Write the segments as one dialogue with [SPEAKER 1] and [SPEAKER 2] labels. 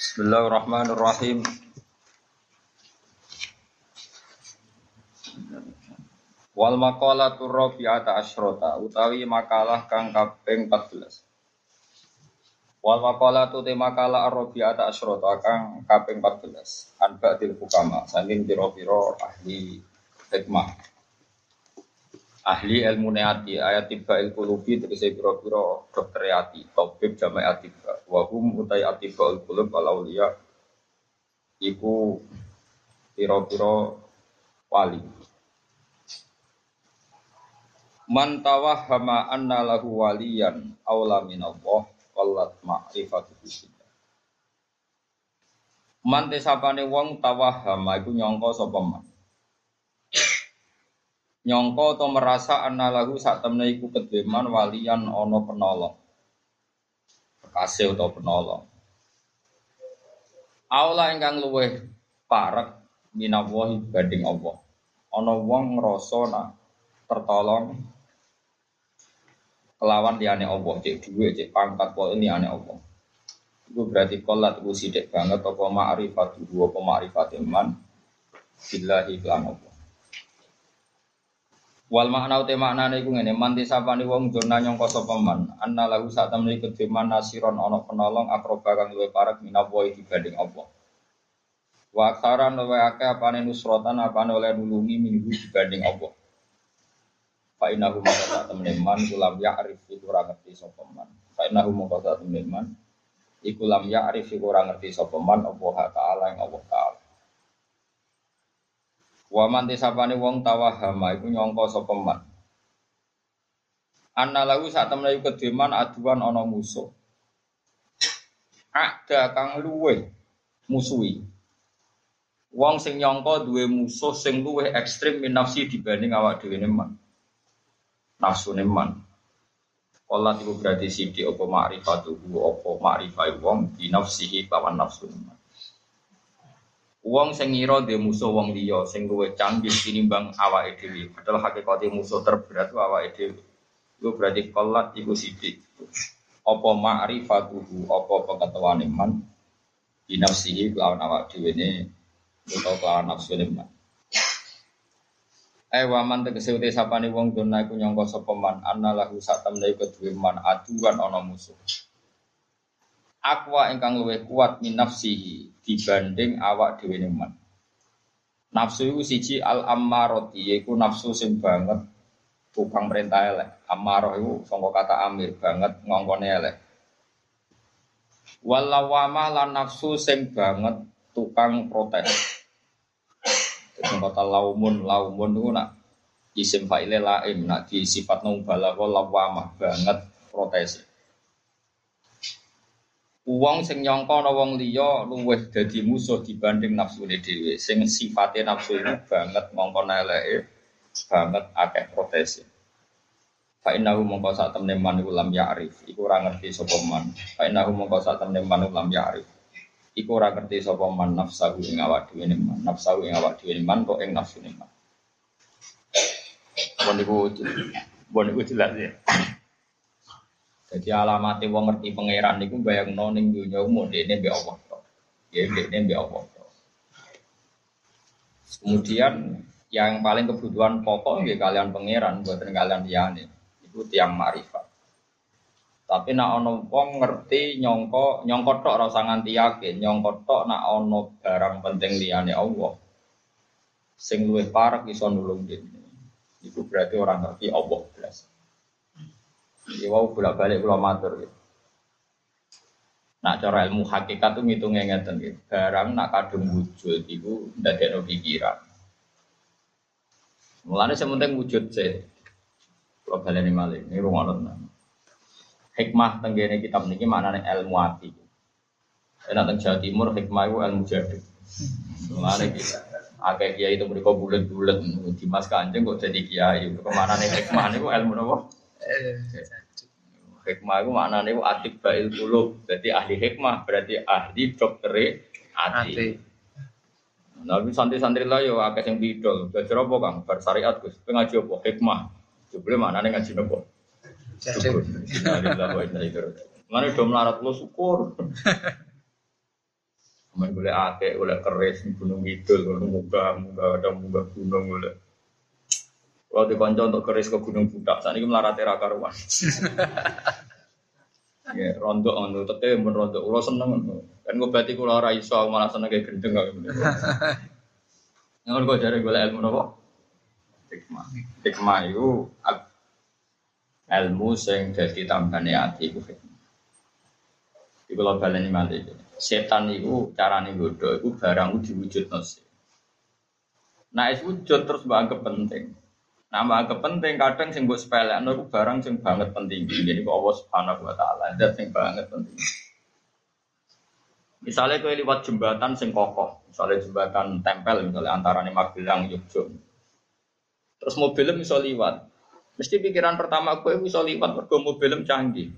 [SPEAKER 1] Bismillahirrahmanirrahim. Wal maqalatu rabi'ata asyrota utawi makalah kang kaping 14. Wal maqalatu te makalah rabi'ata asyrota kang kaping 14. An ba'dil hukama saking pira-pira ahli hikmah. Ahli ilmu neati ayat tiba ilmu lubi tegese pira-pira dokter ati tabib jama'i atiba wa hum utai atiba il qulub al auliya iku pira-pira wali Man tawahhama anna lahu waliyan aula minallah qallat ma'rifatu bisidda. Man tesapane wong tawahhama iku nyangka sapa. Nyangka atau merasa anna lahu sak temne iku kedeman waliyan ana penolong. Kekasih atau penolong. Aula ingkang luweh parek minallahi banding Allah. Ana wong nak tertolong kelawan liane Allah cek duwe cek pangkat ini ane Allah itu berarti kolat itu sidik banget apa ma'rifat dua apa ma'rifat iman billahi iklan Allah wal makna uti maknane iku ngene man disapani wong jona nyangka sapa man anna lahu sak temne kediman nasiron ana penolong akroba kang luwih parek minawa dibanding Allah wa aksaran luwih akeh apane nusrotan apane oleh nulungi minggu dibanding Allah Fa innahu maka temen man kulam ya'rif iku ora ngerti sapa man. Fa innahu maka temen man iku lam ya'rif iku ora ngerti sapa man apa taala ing Allah taala. Wa man tisapane wong tawahama iku nyangka sapa man. Anna lahu sak temen iku kedeman aduan ana musuh. Ada kang luwe musuhi. Wong sing nyangka duwe musuh sing luwih ekstrim min nafsi dibanding awak dhewe man nafsu neman. Allah itu berarti sidik apa ma'rifatuhu apa ma'rifai wong di nafsihi kawan nafsu neman. Wong sing ngira dhe musuh wong liya sing luwih canggih tinimbang awake dhewe. Padahal hakikate musuh terberat ku awake dhewe. Iku berarti kollat iku sidik. Apa ma'rifatuhu apa pengetahuan iman di nafsihi lawan awak dhewe ne utawa lawan nafsu neman. Eh waman tegese uti sapane wong dona iku nyangka sapa man anna lahu satamne iku duwe man aduan ana musuh. Akwa ingkang luwih kuat min nafsihi dibanding awak dhewe man. Nafsu iku siji al ammarati yaiku nafsu sing banget tukang perintah elek. Ammarah iku sangka kata amir banget ngongkone elek. Walawama lan nafsu sing banget tukang protes. Sing kata laumun, laumun itu nak isim fa'ile laim, nak di sifat balago lawamah banget protes. Uang sing nyongko ana wong liya luwih dadi musuh dibanding nafsune dhewe. Sing sifate nafsu itu banget ngongkon eleke, banget akeh protes. Fa innahu mongko sak temne man iku lam ya'rif, iku ora ngerti sapa man. Fa innahu mongko sak temne man lam ya'rif iku ora ngerti sapa man nafsahu ing awak dhewe man nafsahu ing awak dhewe man kok ing nafsu man bon iku bon iku jelas ya jadi alamat wong ngerti pangeran niku bayangno ning dunya umum dene mbek Allah to ya dene mbek Allah kemudian yang paling kebutuhan pokok nggih kalian pangeran buatan kalian liyane itu tiang marifat tapi nak ono wong ngerti nyongko nyongko tok rasa nganti yakin nyongko tok nak ono barang penting liyane Allah. Sing luwih parek iso nulung dene. Itu berarti orang ngerti Allah belas. Ya wau bolak-balik kula matur gitu. Nak cara ilmu hakikat tuh ngitungnya ngeten gitu. Barang nak kadung wujud itu ndadekno pikiran. Mulane sementing wujud sih. Kalau baleni malih, ini rungono hikmah tenggene kitab niki maknane ilmu ati. Enak teng Jawa Timur hikmah itu ilmu jadi. Mulane kita akeh kiai itu mereka bulat-bulat di Mas Kanjeng kok jadi kiai. Ke mana nih hikmah niku ilmu napa? Hikmah itu maknane itu atik bail kulub. Jadi ahli hikmah berarti ahli dokter ati. Nabi santri-santri lah yo akeh sing bidol. Belajar apa Kang? Bar syariat Gus. Pengaji apa? Hikmah. Jebule maknane ngaji napa? Syukur. Mana udah melarat lo syukur. Aman boleh ake, boleh keris, gunung kidul, gunung munggah, munggah ada munggah gunung boleh. Kalau di konco untuk keris ke gunung budak, saat ini melarat era karuan. Ya, rontok ngono, tete men rontok. Kulo seneng. Kan ngobati kulo ora iso malah seneng kayak gendeng kok. Ngono kok jare golek ilmu napa? Hikmah. Hikmah itu ilmu sing dadi tambane ati iku hikmah. Iku kalau baleni malih. Setan itu carane godho iku barang diwujudno sih. Nah, es wujud terus mbak penting. Nama kepenting kadang sing mbok sepelekno iku barang sing banget penting. Jadi kok Allah Subhanahu wa taala zat sing banget penting. Misalnya kau lewat jembatan sing kokoh, misalnya jembatan tempel, misalnya antara nih Magelang, Yogyakarta. Terus mobilnya bisa lewat. Mesti pikiran pertama gue bisa lewat mergo mobilnya canggih.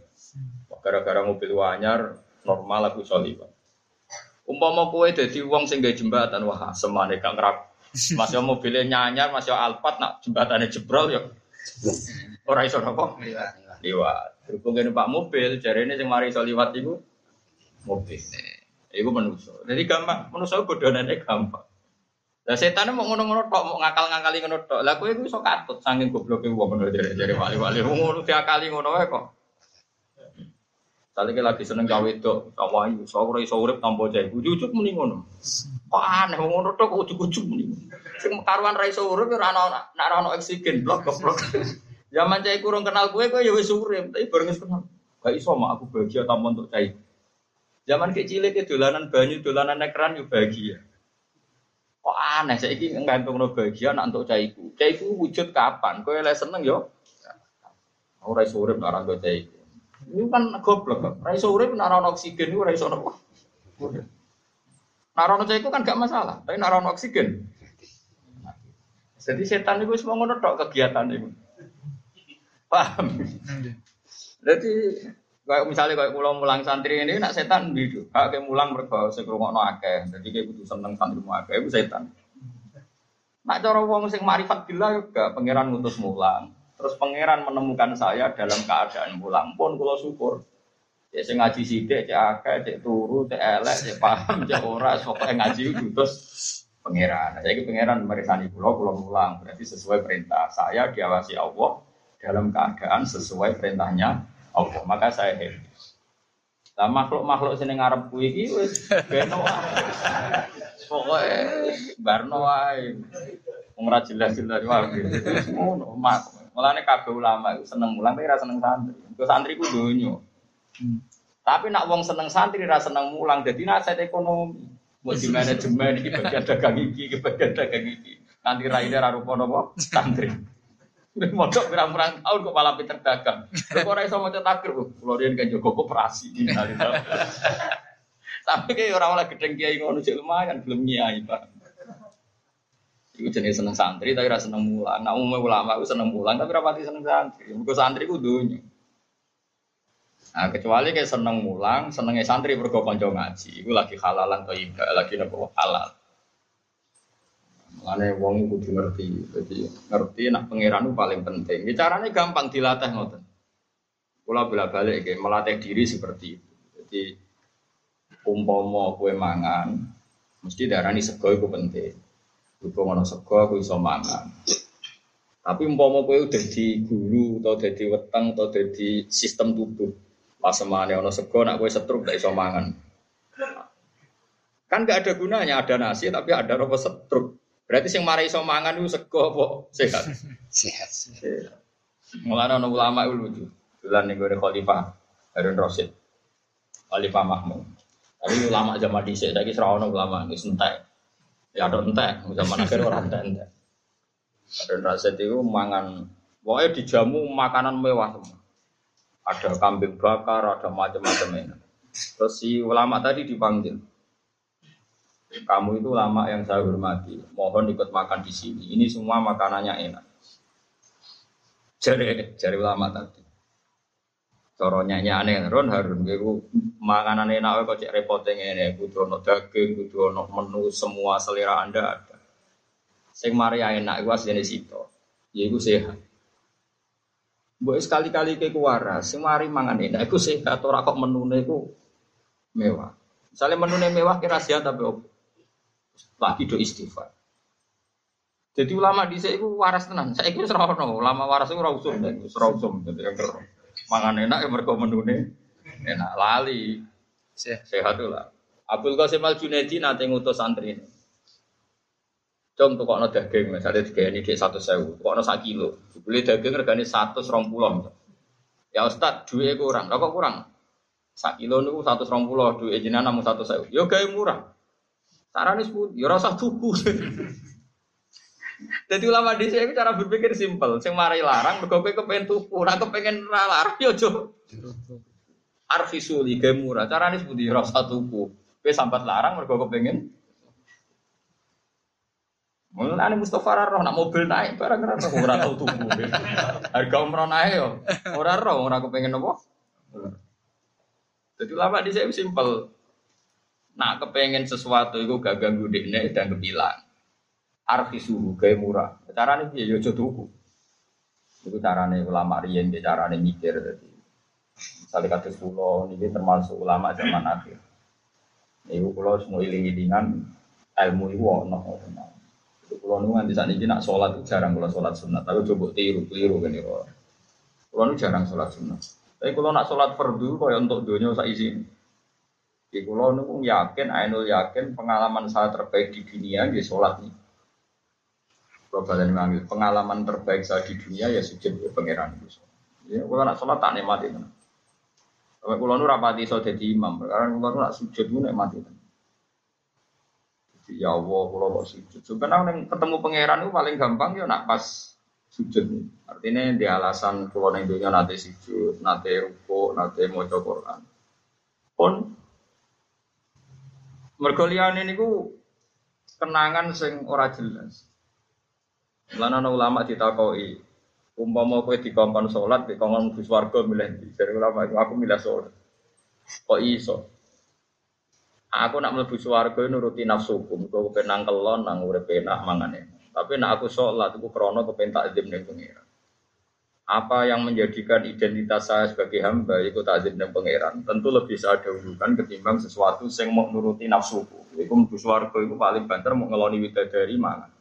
[SPEAKER 1] Gara-gara mobil wanyar normal aku bisa lewat. Umpama kue jadi uang sing jembatan, wah semane gak ngerap masih mobilnya nyanyar, masih alpat, nak jembatannya jebrol ya. Orang iso apa? Liwat. Liwat. Berhubung pak mobil, jari ini yang mari iso liwat itu mobil. Iku manusia. Jadi gampang, manusia godonannya gampang. Lah setan mau ngono-ngono tok, mau ngakal-ngakali ngono tok. Lah kowe iku iso katut saking gobloke wong ngono jare-jare wali-wali. Ngono diakali ngono wae kok. Tadi lagi seneng gawe itu, ibu, soalnya iso urip tanpa jahe, ujuk mending ngono. Kok aneh, ngono tuh kok ujuk-ujuk mending. Sing karuan ra iso urip, ya rano, rano oksigen, blok blok. Zaman cai kurang kenal gue, gue wis urip, tapi bareng kenal. Gak iso mak aku bahagia tanpa untuk cai. Zaman kecil itu dolanan banyu, dolanan nekran yo bahagia. Kok aneh, saya ini ngantung no bahagia nak untuk caiku. Caiku wujud kapan? Kau yang seneng yo. Ora iso urip nak rano caiku. Ini kan goblok. Rai sore naron oksigen itu rai sore. Naron itu kan gak masalah, tapi naron oksigen. Jadi setan itu semua ngono tok kegiatan itu. Paham? Jadi kayak misalnya kayak pulang mulang santri ini nak setan gitu. Kayak mulang mergo sing ngrungokno akeh. Jadi kayak kudu seneng santri mu akeh itu setan. Nak cara wong sing marifat bila juga pangeran ngutus mulang. Terus pangeran menemukan saya dalam keadaan pulang pun kalau syukur. Ya saya ngaji sidik, cek akeh, cek turu, cek elek, cek paham, cek ora, pokoknya ngaji itu terus pangeran. Nah, saya ini pangeran meresani pulau, pulau pulang. Berarti sesuai perintah saya diawasi Allah dalam keadaan sesuai perintahnya Allah. Maka saya happy. Lah makhluk-makhluk sini ngarep kuwi iki wis beno. Pokoke barno wae. Wong ra jelas-jelas wae. Ngono, mak. Mulane kabeh ulama itu seneng mulang tapi ra seneng santri. Kok santri ku donya. Hmm. Tapi nak wong seneng santri ra seneng mulang dadi nasihat ekonomi. Mau di manajemen iki bagian dagang iki, iki bagian dagang iki. Nanti raine ra rupa napa santri. Mondok pirang-pirang tahun kok malah pinter dagang. Kok ora iso maca takir, kula riyen kan jaga koperasi. Tapi kayak orang oleh gedeng kiai ngono lumayan belum nyai, Pak. Iku jenis seneng santri tapi rasa seneng mulang. Nak umumnya ulama aku seneng mulang tapi rapati seneng santri. Mergo santri ku dunya. Nah, kecuali kayak seneng mulang, senengnya santri bergo konco ngaji. Iku lagi halalan atau ibadah, lagi nopo halal. Mulane wong kudu ngerti. Jadi ngerti nak pangeran paling penting. Caranya gampang dilatih ngoten. Kula bolak-balik kayak melatih diri seperti itu. Jadi umpama kue mangan, mesti darani sego itu penting. Berhubung ana sego aku iso mangan. Tapi umpama kowe udah di guru atau di weteng atau di sistem tubuh. Pas semane ana sego nak kowe setruk gak iso mangan. Kan gak ada gunanya ada nasi tapi ada apa setruk. Berarti sing marai iso mangan itu sego apa sehat?
[SPEAKER 2] Sehat.
[SPEAKER 1] Mulane ana ulama itu lucu. Bulan ning Khalifah Harun Rasid. Khalifah Mahmud. Tapi ulama zaman dhisik saiki ora ono ulama wis entek. Ya ada entek, zaman akhir orang entek entek. Ada rasid itu mangan, pokoknya dijamu makanan mewah semua. Ada kambing bakar, ada macam-macam ini. Terus si ulama tadi dipanggil. Kamu itu ulama yang saya hormati. Mohon ikut makan di sini. Ini semua makanannya enak. Jari, jari ulama tadi. Coronya aneh, Ron Harun, gue makanan enak kok cek repotnya ini, kudu ono daging, kudu ono menu semua selera anda ada. Sing Maria enak, gue aslinya situ, ya gue sehat. Buat sekali-kali ke waras, sing mari mangan enak, gue sehat. Ora kok menu gue mewah. Misalnya menu mewah kira sia tapi opo. Lagi do istighfar. Jadi ulama di sini waras tenan. Saya itu serono. Ulama waras itu rausum rausum. Jadi yang ker mangan enak ya mereka menune enak lali. Sehat lah. Abdul Qasim Al Junaidi nanti ngutus santri ini. Cung tuh kono daging, misalnya tiga ini di satu sewu, kono sak kilo. Beli daging regane satu serong pulau. Ya Ustad, dua kurang, kok kurang? Sak kilo satu serong pulau, dua jenengan namun satu sewu. Yo gaya murah. Caranya sepuluh, yo rasa tuku. Jadi ulama di sini cara berpikir simpel. Sing mari larang, mergo kowe kepengen tuku, ora kepengen ra larang yo jo. Arfisuli gaya murah. Caranya sepundi rasa tuku. Kowe sambat larang mergo kepengen Mulane Mustafa ora roh nak mobil naik barang ora roh ora tau tuku. Harga umroh naik yo. Ora roh ora kepengen apa? Jadi lama di sini simpel. Nak kepengen sesuatu itu gak ganggu dekne dan kebilang. Arfi suhu gaya murah. Carane piye yo aja tuku. Itu carane ulama riyen carane mikir dadi. Misalnya kata pulau ini termasuk ulama zaman akhir. Ibu pulau semua iling-ilingan ilmu itu ono. Kulo nu nganti saat ini nak sholat jarang kalau sholat sunat, tapi coba tiru tiru kan ya. Kulo nu jarang sholat sunat. Tapi kulo nak sholat fardu kaya untuk dunia saya izin. Di kulo nu yakin, ainul yakin pengalaman saya terbaik di dunia ya sholat nih. Balen manggil pengalaman terbaik saya di dunia ya sujud ya pangeran itu. Ya kulo nak sholat tak nikmati kan. Kalau kulo nu rapati so jadi imam, karena kulo nak sujud nu nikmati kan ya Allah kalau kok sujud. Sebenarnya ketemu pangeran itu paling gampang ya nak pas sujud. Artinya di alasan kalau neng dunia nanti sujud, nanti ruko, nanti mau Quran. Pun mergolian ini ku kenangan sing ora jelas. Lan ulama ditakoi, umpama kowe dikongkon salat, dikongkon mlebu swarga milih ndi? Dari ulama aku milih salat. Kok iso? Aku nak mlebu swarga nuruti nafsuku, muga kepen kelon nang urip enak mangane. Tapi nak aku sholat aku krono kepen takzim ning pangeran. Apa yang menjadikan identitas saya sebagai hamba itu takzim ning pangeran, tentu lebih saya dahulukan ketimbang sesuatu yang mau nuruti nafsuku. Iku mlebu swarga iku paling banter mau ngeloni widadari mangan.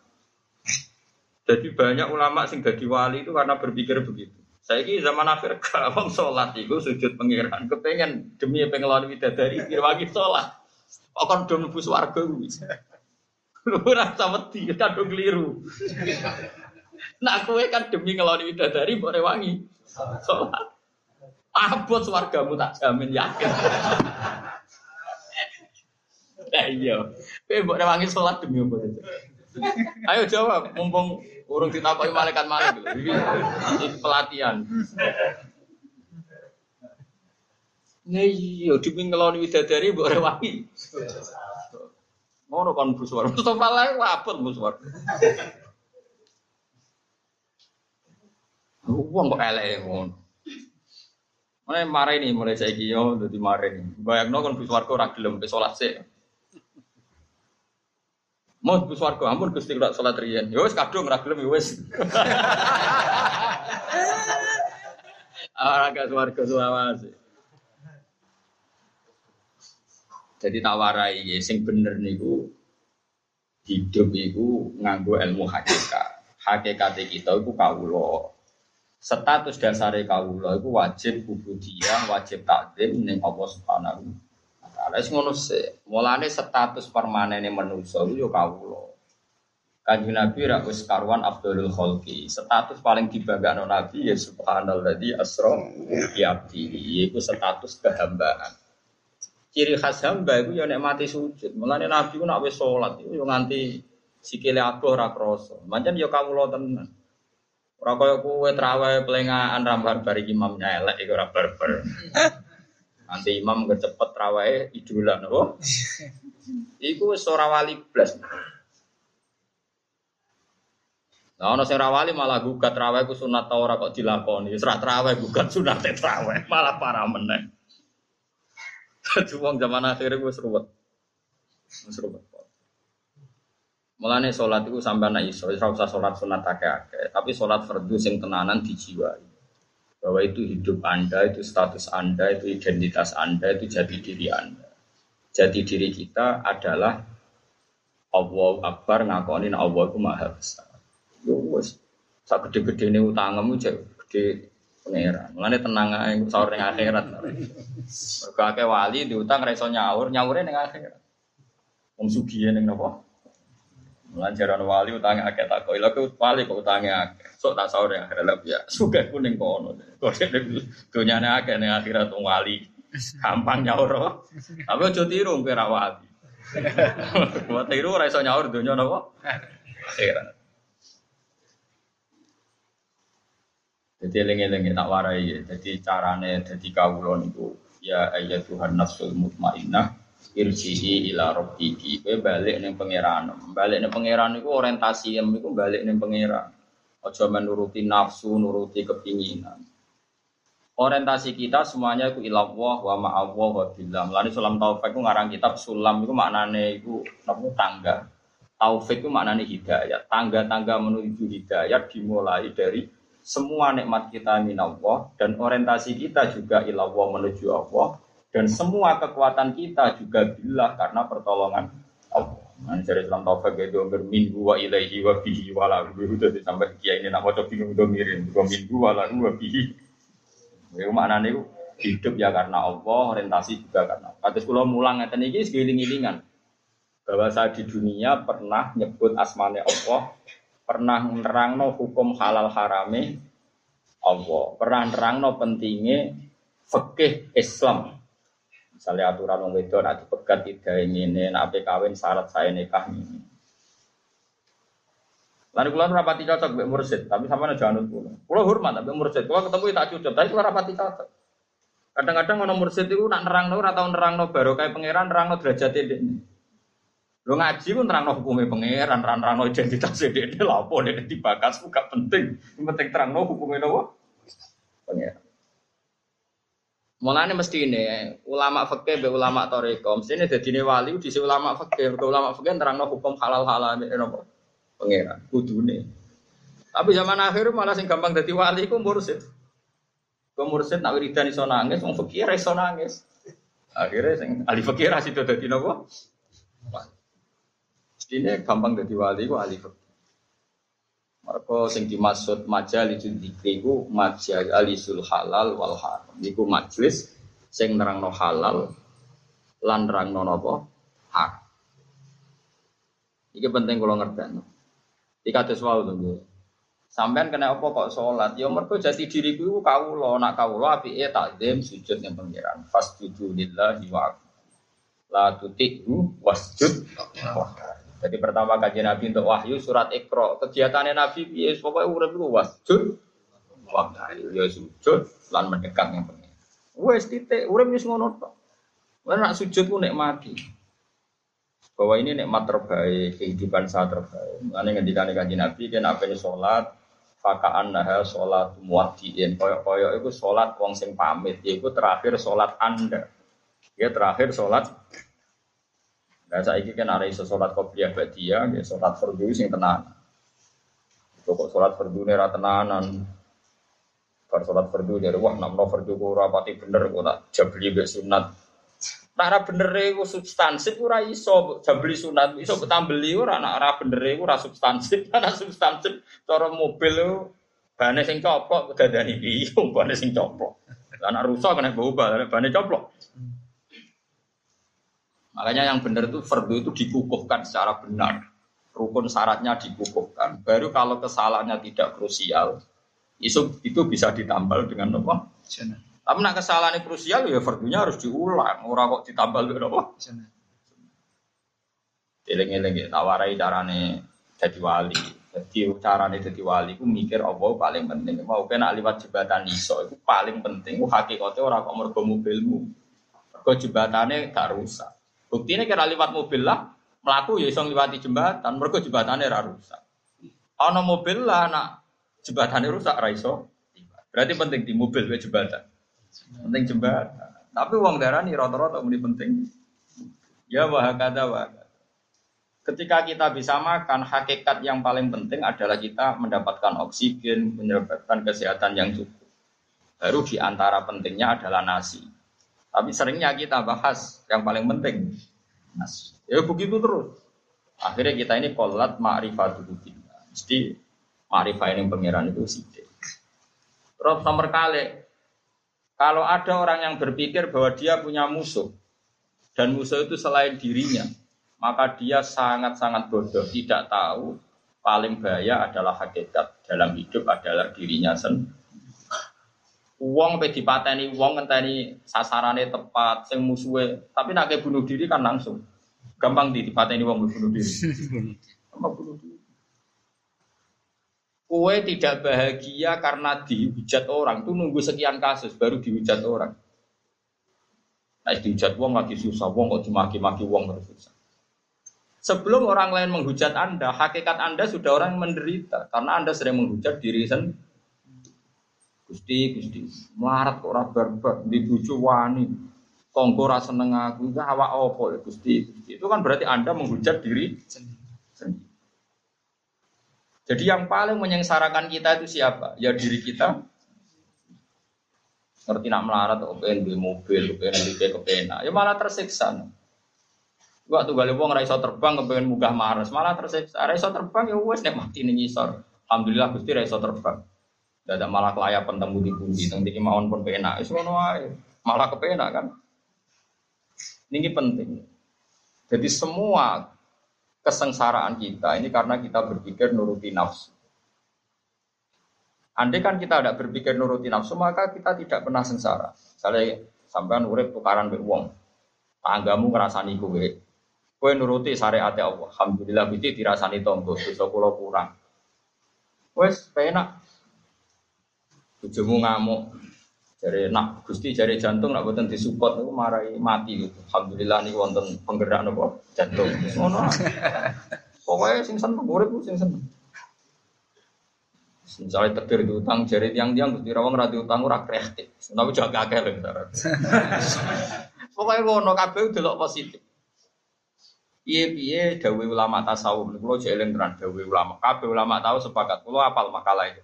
[SPEAKER 1] Jadi banyak ulama sing dadi wali itu karena berpikir begitu. Saya ini zaman akhir gak sholat itu sujud pangeran, kepengen demi pengeloni widadari dirwangi sholat. Kok kon do mlebu swarga kuwi. Ora usah wedi, kadung keliru. Nak kowe kan demi ngeloni widadari mbok rewangi. Salat. Abot swargamu tak jamin yakin. Lah iya. Kowe mbok rewangi salat demi apa Ayo jawab, mumpung urung ditakoki malaikat malaikat. Iki pelatihan. Nah iya, demi ngeloni widadari mbok rewangi. Ngono kon buswar. Mustafa lae wabot buswar. Wong kok elek ngono. Mulai marah ini mulai saya yo jadi marah ini. Bayangno kon buswar ora gelem be salat Mau buswar ampun Gusti kula salat riyen. Yo wis kadung ora gelem yo wis. Ora gak swarga suawase. Jadi tawarai ya, sing bener niku hidup itu nganggo ilmu hakikat. Hakikat kita itu kawulo. Status dasar kawulo itu wajib ubudiyah, wajib takdim ning Allah Subhanahu. Wis ngono sih. Mulane status permanen manusa itu yo kawulo. Kanjeng Nabi ra wis karuan Abdul Khalqi. Status paling dibanggakan Nabi ya subhanalladzi asra bi abdihi. Iku status kehambaan ciri khas hamba itu ya mati sujud. Mulane Nabi ku nak wis salat iku yo nganti sikile adoh ora krasa. Pancen yo kawula tenan. Ora kaya kowe trawe pelengahan rambar bar imamnya elek iku ora barbar. Nanti imam kecepet trawae idola napa? Iku wis ora wali blas. Nah, ono sing rawali malah gugat trawe ku sunat ta ora kok dilakoni. Wis ra trawe gugat sunat trawe, malah parah meneh. Jadi uang zaman akhir gue seruat, seruat. Mulane sholat itu sampai anak iso, ora usah sholat sunat akeh tapi sholat fardu sing tenanan dijiwai. Bahwa itu hidup Anda, itu status Anda, itu identitas Anda, itu jadi diri Anda. jati diri kita adalah Allah Akbar ngakonin Allah itu maha besar. Yo wes, sak gede-gede ini utangmu cek gede pangeran. Mulane tenang ae sahur ning akhirat. Mergo wali diutang ra nyaur, nyaure ning akhirat. Wong sugihe ning napa? Mulane jaran wali utange akeh tak kok. Lha wali kok utange akeh. Sok tak sahur ning akhirat ya. Sugih ku ning kono. Kok dunyane akeh ning akhirat wong wali. Gampang nyaur. Tapi aja tiru kowe ra wali. Buat tiru ora iso nyaur donya napa? Akhirat. Jadi eling-eling tak warai ya. Jadi carane jadi kawula niku ya ayat Tuhan nafsul mutmainnah irji'i ila rabbiki. Kowe balik ning pangeran. Balik ning pangeran niku orientasi em niku balik ning pangeran. Aja menuruti nafsu, nuruti kepinginan. Orientasi kita semuanya itu ilallah wa ma'allah wa billah. Mulane sulam taufik itu ngarang kitab sulam itu maknane itu napa tangga. Taufik itu maknane hidayat. Tangga-tangga menuju hidayat dimulai dari semua nikmat kita minallah dan orientasi kita juga ilallah menuju Allah dan semua kekuatan kita juga bila karena pertolongan Allah. Nah, dari Islam taufik itu berminggu wa ilaihi wa bihi wa lahu itu sampai kiai ini nak mau bingung itu mirin dua minggu wa lahu wa bihi. Itu maknanya itu hidup ya karena Allah, orientasi juga karena Allah. Kados kula mulang ngeten iki segiling-gilingan bahwa saya di dunia pernah nyebut asmane Allah pernah nerangno hukum halal harame Allah, pernah nerangno pentingnya fikih Islam. Misalnya aturan wong wedok nek dipegat tidak ini, nek kawin syarat saya nikah ini. Lalu kula rapati cocok mbek mursid, tapi sama jangan kula. Kula hormat mbek mursid, kula ketemu tak cocok, tapi kula rapati cocok. Kadang-kadang ono mursid itu nak nerangno ora tau nerangno baru kayak pangeran nerangno derajat ini. Lo ngaji pun terang no hukumnya pangeran, terang terang no identitas dia lapo dia dibakas gak penting, yang penting terang no hukumnya no pangeran. Mulane mesti ini ulama fakih be ulama toriko, mesti ini jadi wali di ulama fakih, ke ulama fakih terang hukum halal halal ini no pangeran, kudune. Tapi zaman akhir malah sing gampang jadi wali ku mursid. Ku mursid nak wiridan iso nangis, wong fakir iso nangis. Akhirnya sing ahli fakir itu dadi nopo? Ini gampang jadi wali ku ahli fikih. Mereka sing dimaksud majalis dzikri ku majalisul halal wal haram. Niku majelis sing nerangno halal lan nerangno napa? Haram. Iki penting kalau ngerti. Iki kados wae to Sampean kena apa kok sholat? Ya mergo jati diriku iku kawula, nak kawula apike takzim sujud ning pangeran. Fasjudu lillahi wa la tuti'u wasjud jadi pertama kajian Nabi untuk wahyu surat Iqra. Kegiatannya Nabi ya pokoknya urip itu wasjud waktu ya sujud lan mendekat yang penting. Wes titik urip wis ngono tok. nak sujud ku nikmati. Bahwa ini nikmat terbaik, kehidupan saat terbaik. Mengenai ngendikan kajian Nabi kan apa ini sholat, fakaan nah sholat muwadiin koyok-koyok itu sholat wong sing pamit, itu terakhir sholat anda. Ya terakhir sholat Nah ini kan ada iso sholat qobliyah dia, ya sholat fardu sing tenan. Kok sholat fardu nera tenanan. Bar sholat fardu dari wah namno fardu ku rapati bener kok tak jabli be sunat. Nah bener iku substansif ora iso jabli sunat, iso tambeli ora nak ora bener iku ora substansif, ana substansif cara mobil bane sing coplok dadani piye bane sing coplok. Lah nak rusak kena bau bane coplok. Makanya yang benar itu fardu itu dikukuhkan secara benar. Rukun syaratnya dikukuhkan. Baru kalau kesalahannya tidak krusial, itu itu bisa ditambal dengan apa? Tapi nak kesalahan krusial ya fardunya harus diulang. Orang kok ditambal dengan apa? Eling-eling ya, tawarai carane jadi wali. Jadi carane jadi wali, ku mikir apa paling penting. Mau kena liwat jembatan iso, itu paling penting. Hakikatnya orang kok mergo mobilmu. Mergo jembatannya gak rusak. Bukti ini kira lewat mobil lah, melaku ya isong lewati jembatan, mereka jembatannya ra rusak. Ono mobil lah, nak jembatannya rusak ra iso. Berarti penting di mobil ke jembatan. Penting jembatan. Tapi uang darah nih rata-rata ini penting. Ya wah kata wah. Ketika kita bisa makan, hakikat yang paling penting adalah kita mendapatkan oksigen, mendapatkan kesehatan yang cukup. Baru di antara pentingnya adalah nasi. Tapi seringnya kita bahas yang paling penting. Nas. Ya begitu terus. Akhirnya kita ini kolat ma'rifatul billah. Mesti ma'rifah ini pangeran itu sidik. Terus nomor kali, kalau ada orang yang berpikir bahwa dia punya musuh dan musuh itu selain dirinya, maka dia sangat-sangat bodoh, tidak tahu paling bahaya adalah hakikat dalam hidup adalah dirinya sendiri. Uang pe dipateni uang ngenteni sasarannya tepat, sing musuhe, tapi nak bunuh diri kan langsung. Gampang di dipateni uang bunuh diri. Gampang bunuh diri. Kue tidak bahagia karena dihujat orang, tuh nunggu sekian kasus baru dihujat orang. Nah, dihujat uang lagi susah, uang kok dimaki-maki uang terus susah. Sebelum orang lain menghujat Anda, hakikat Anda sudah orang menderita karena Anda sering menghujat diri sendiri. Gusti, Gusti, melarat kok ora barbar, di bojo wani. Tonggo ra seneng aku, awak opo ya Gusti. Itu kan berarti Anda menghujat diri sendiri. Jadi yang paling menyengsarakan kita itu siapa? Ya diri kita. Ngerti nak melarat, kepengen beli mobil, kepengen beli kepengen, ya malah tersiksa. Gua tuh gale wong ra iso terbang kepengen munggah Mars, malah tersiksa. Ra iso terbang ya wis nek mati ning ngisor. Alhamdulillah Gusti ra iso terbang. Dadak malah kelayapan temu di teng iki mawon pun penak. Ngono wae. Malah kepenak kan. Ini penting. Jadi semua kesengsaraan kita ini karena kita berpikir nuruti nafsu. Andai kan kita tidak berpikir nuruti nafsu, maka kita tidak pernah sengsara. Misalnya sampean urip tukaran be wong. Tanggamu ngrasani kowe, Kue nuruti syariat Allah. Alhamdulillah biti dirasani tonggo, dosa kula kurang. Wes penak. Bojomu ngamuk. Jare nak Gusti jare jantung nak boten disupport niku marai mati gitu. Alhamdulillah niku wonten penggerak napa jantung. Ngono. Pokoknya sing seneng urip sing seneng. Misalnya tegir di utang, jari tiang-tiang, Gusti Rawang rati utang ora kreatif. Tapi jaga akeh lho. Pokoknya ngono kabeh delok positif. Piye-piye dawe ulama tasawuf niku kula jeleng tenan dawe ulama. Kabeh ulama tahu sepakat. Kula apal makalah itu.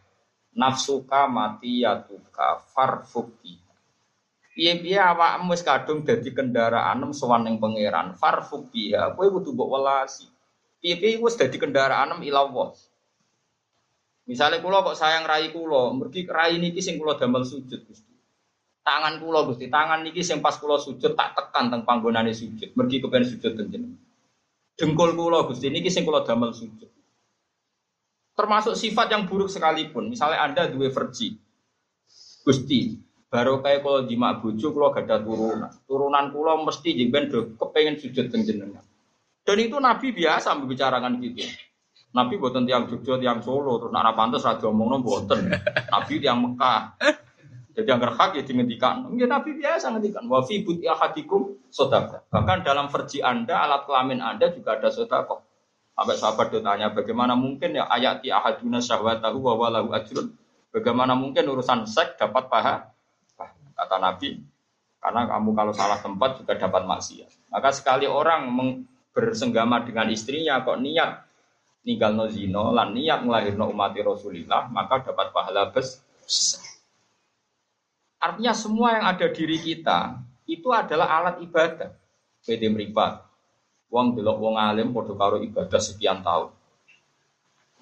[SPEAKER 1] Nafsuka mati yatuka farfuki. Piye-piye awakmu wis kadung dadi kendaraan sowan ning pangeran. Farfuki ya kowe kudu mbok welasi. Piye-piye wis dadi kendaraan ilawah. Misalnya kulo kok sayang rai kulo, mergi rai niki sing kulo damel sujud Gusti. Tangan kulo Gusti, tangan niki sing pas kulo sujud tak tekan teng panggonane sujud. Mergi kepen sujud teng jenengan. Dengkul kula Gusti niki sing kula damel sujud. Termasuk sifat yang buruk sekalipun. Misalnya Anda dua versi. Gusti, baru kayak kalau jima bojo kula gada turunan. Turunan kula mesti jengben do kepengen sujud teng jenengan. Dan itu Nabi biasa membicarakan gitu. Nabi buatan tiang Jogja, tiang Solo, terus nak pantas ra diomongno buatan. Nabi tiang Mekah. Jadi yang hak ya dihentikan. Mungkin Nabi biasa ngendikan. Wa fi buti ahadikum sodako. Bahkan dalam versi Anda, alat kelamin Anda juga ada sodako. Sampai sahabat ditanya, bagaimana mungkin ya ayati ahaduna syahwatahu wa walahu ajrun. Bagaimana mungkin urusan seks dapat paha? Kata Nabi, karena kamu kalau salah tempat juga dapat maksiat. Maka sekali orang bersenggama dengan istrinya kok niat ninggal no zino lan niat ngelahirno umat Rasulillah maka dapat pahala besar. Artinya semua yang ada diri kita itu adalah alat ibadah. PD meripat. Wong delok wong alim padha karo ibadah sekian tahun.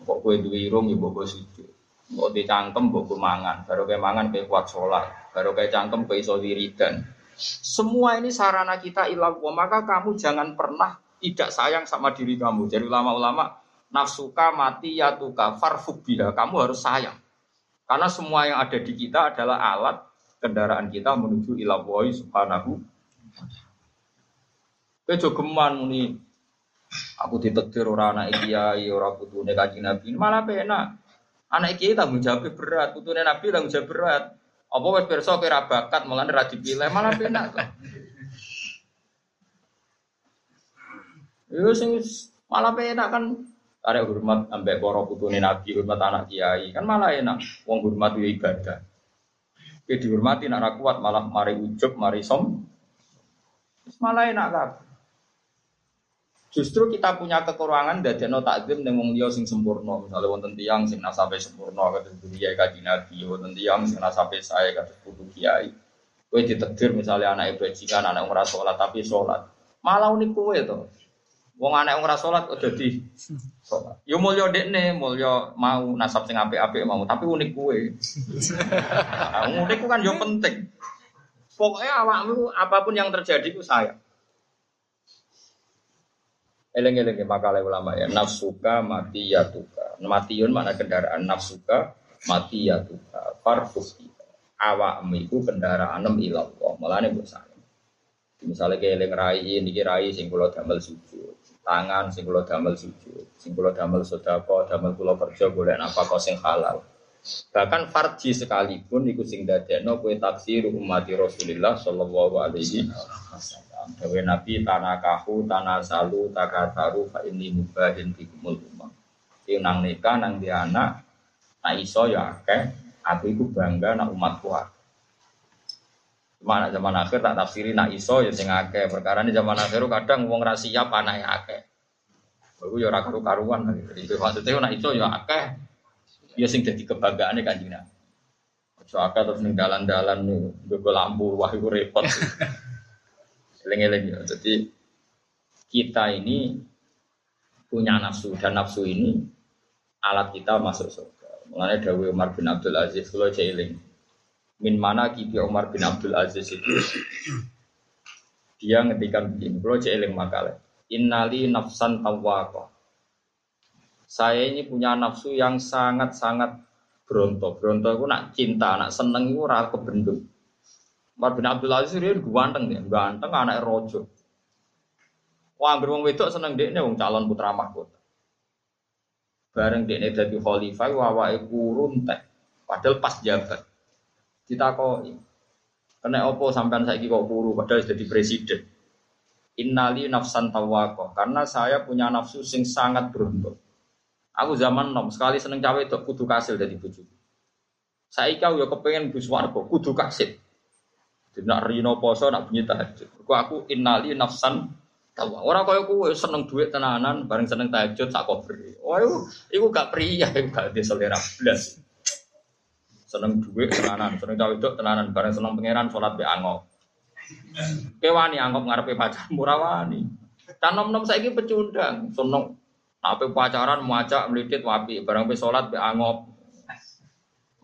[SPEAKER 1] Kok kowe duwe irung ya mbok sujud. Mbok dicangkem mbok mangan, baru kayak mangan kayak kuat sholat, baru kayak cangkem kayak iso wiridan. Semua ini sarana kita ilah maka kamu jangan pernah tidak sayang sama diri kamu. Jadi ulama-ulama nafsuka mati ya tuka farfuk Kamu harus sayang. Karena semua yang ada di kita adalah alat kendaraan kita menuju ila woi subhanahu Kowe jogeman muni aku ditektir ora anak kiai, ora putune kanjeng Nabi. Malah penak. Anak kiai tanggung jawab berat, putune Nabi tanggung jawab berat. Apa wis pirsa kira bakat mulane ra dipilih, malah penak kok. Yo sing malah penak kan ada hormat ambek para putune Nabi, hormat anak kiai. Kan malah enak wong hormat ibadah. Dia dihormati nak kuat malah mari ujub, mari som. Malah enak lah. Justru kita punya kekurangan dari no takdim dengan dia sing sempurna. Misalnya wonten tiang sing nasabe sempurna kata kiai kaji nabi, wonten tiang sing nasabe saya kata putu kiai. Kowe ditegur misalnya anak bajingan, anak ora sholat tapi sholat. Malah unik kowe to. Wong anak ora sholat udah di sholat. Yo mulya dekne, mulya mau nasab sing apik-apik mau, tapi unik kowe. Nah, unik kan yo penting. Pokoknya awakmu apa pun yang terjadi ku saya. Eleng-eleng makalah ulama ya. Nafsuka mati ya tuka. Matiun mana kendaraan nafsuka mati ya tuka. Farfuki awakmu iku kendaraanmu ilallah. Mulane mbok. Misalnya kayak eling rai ini rai sing kula damel sujud, tangan sing kula damel sujud, sing kula damel sedekah, damel kula kerja golek apa kok sing halal. Bahkan farji sekalipun iku sing dadekno kowe taksir umat Rasulullah sallallahu alaihi wasallam. Dewe Nabi tanakahu tanasalu takataru fa inni mubahin bikumul umam. Iku nang nikah nang di anak, nah iso ya akeh, aku iku bangga nak umatku akeh. Cuma zaman akhir tak tafsiri nak iso ya sing akeh. Perkara ini zaman akhir kadang wong ra siap anae akeh. Iku ya ora karu-karuan. Itu maksudnya nak iso ya akeh. Ya sing dadi kebanggaane Kanjeng Nabi. Akeh terus ning dalan-dalan nggo lampu wah iku repot. Eling-eling ya. Jadi kita ini punya nafsu dan nafsu ini alat kita masuk surga. Mengenai Dawi Umar bin Abdul Aziz, kalau jailing, min mana kibi Umar bin Abdul Aziz itu, dia ngetikan begini, kalau jailing makalah, innali nafsan tawwaqah. Saya ini punya nafsu yang sangat-sangat bronto. Bronto itu nak cinta, nak seneng itu rasa kebendung. Umar bin Abdul Aziz dia ganteng ya, ganteng anak rojo. Wah, wong wedok seneng dekne wong calon putra mahkota. Bareng dia jadi khalifah wawahe kurun teh. Padahal pas jabat. Ditakoi. Kena opo sampean saiki kok kuru padahal jadi presiden. Innali nafsan tawako karena saya punya nafsu sing sangat beruntung. Aku zaman nom sekali seneng cawe itu kudu kasil dari bujuk saya kau ya kepengen bus warga kudu kasil tidak rino poso nak bunyi tahajud aku aku innali nafsan Tahu orang kaya kuwe seneng duit tenanan, bareng seneng tahajud sak kober. Oh, itu, itu gak pria, itu gak di selera blas. Seneng duit tenanan, seneng cawe itu tenanan, bareng seneng pangeran sholat be angop. Kewani angop ngarepe pacar murah wani. Tanom nom saya pecundang, seneng apa pacaran muacak melidit wapi, bareng be sholat be angop.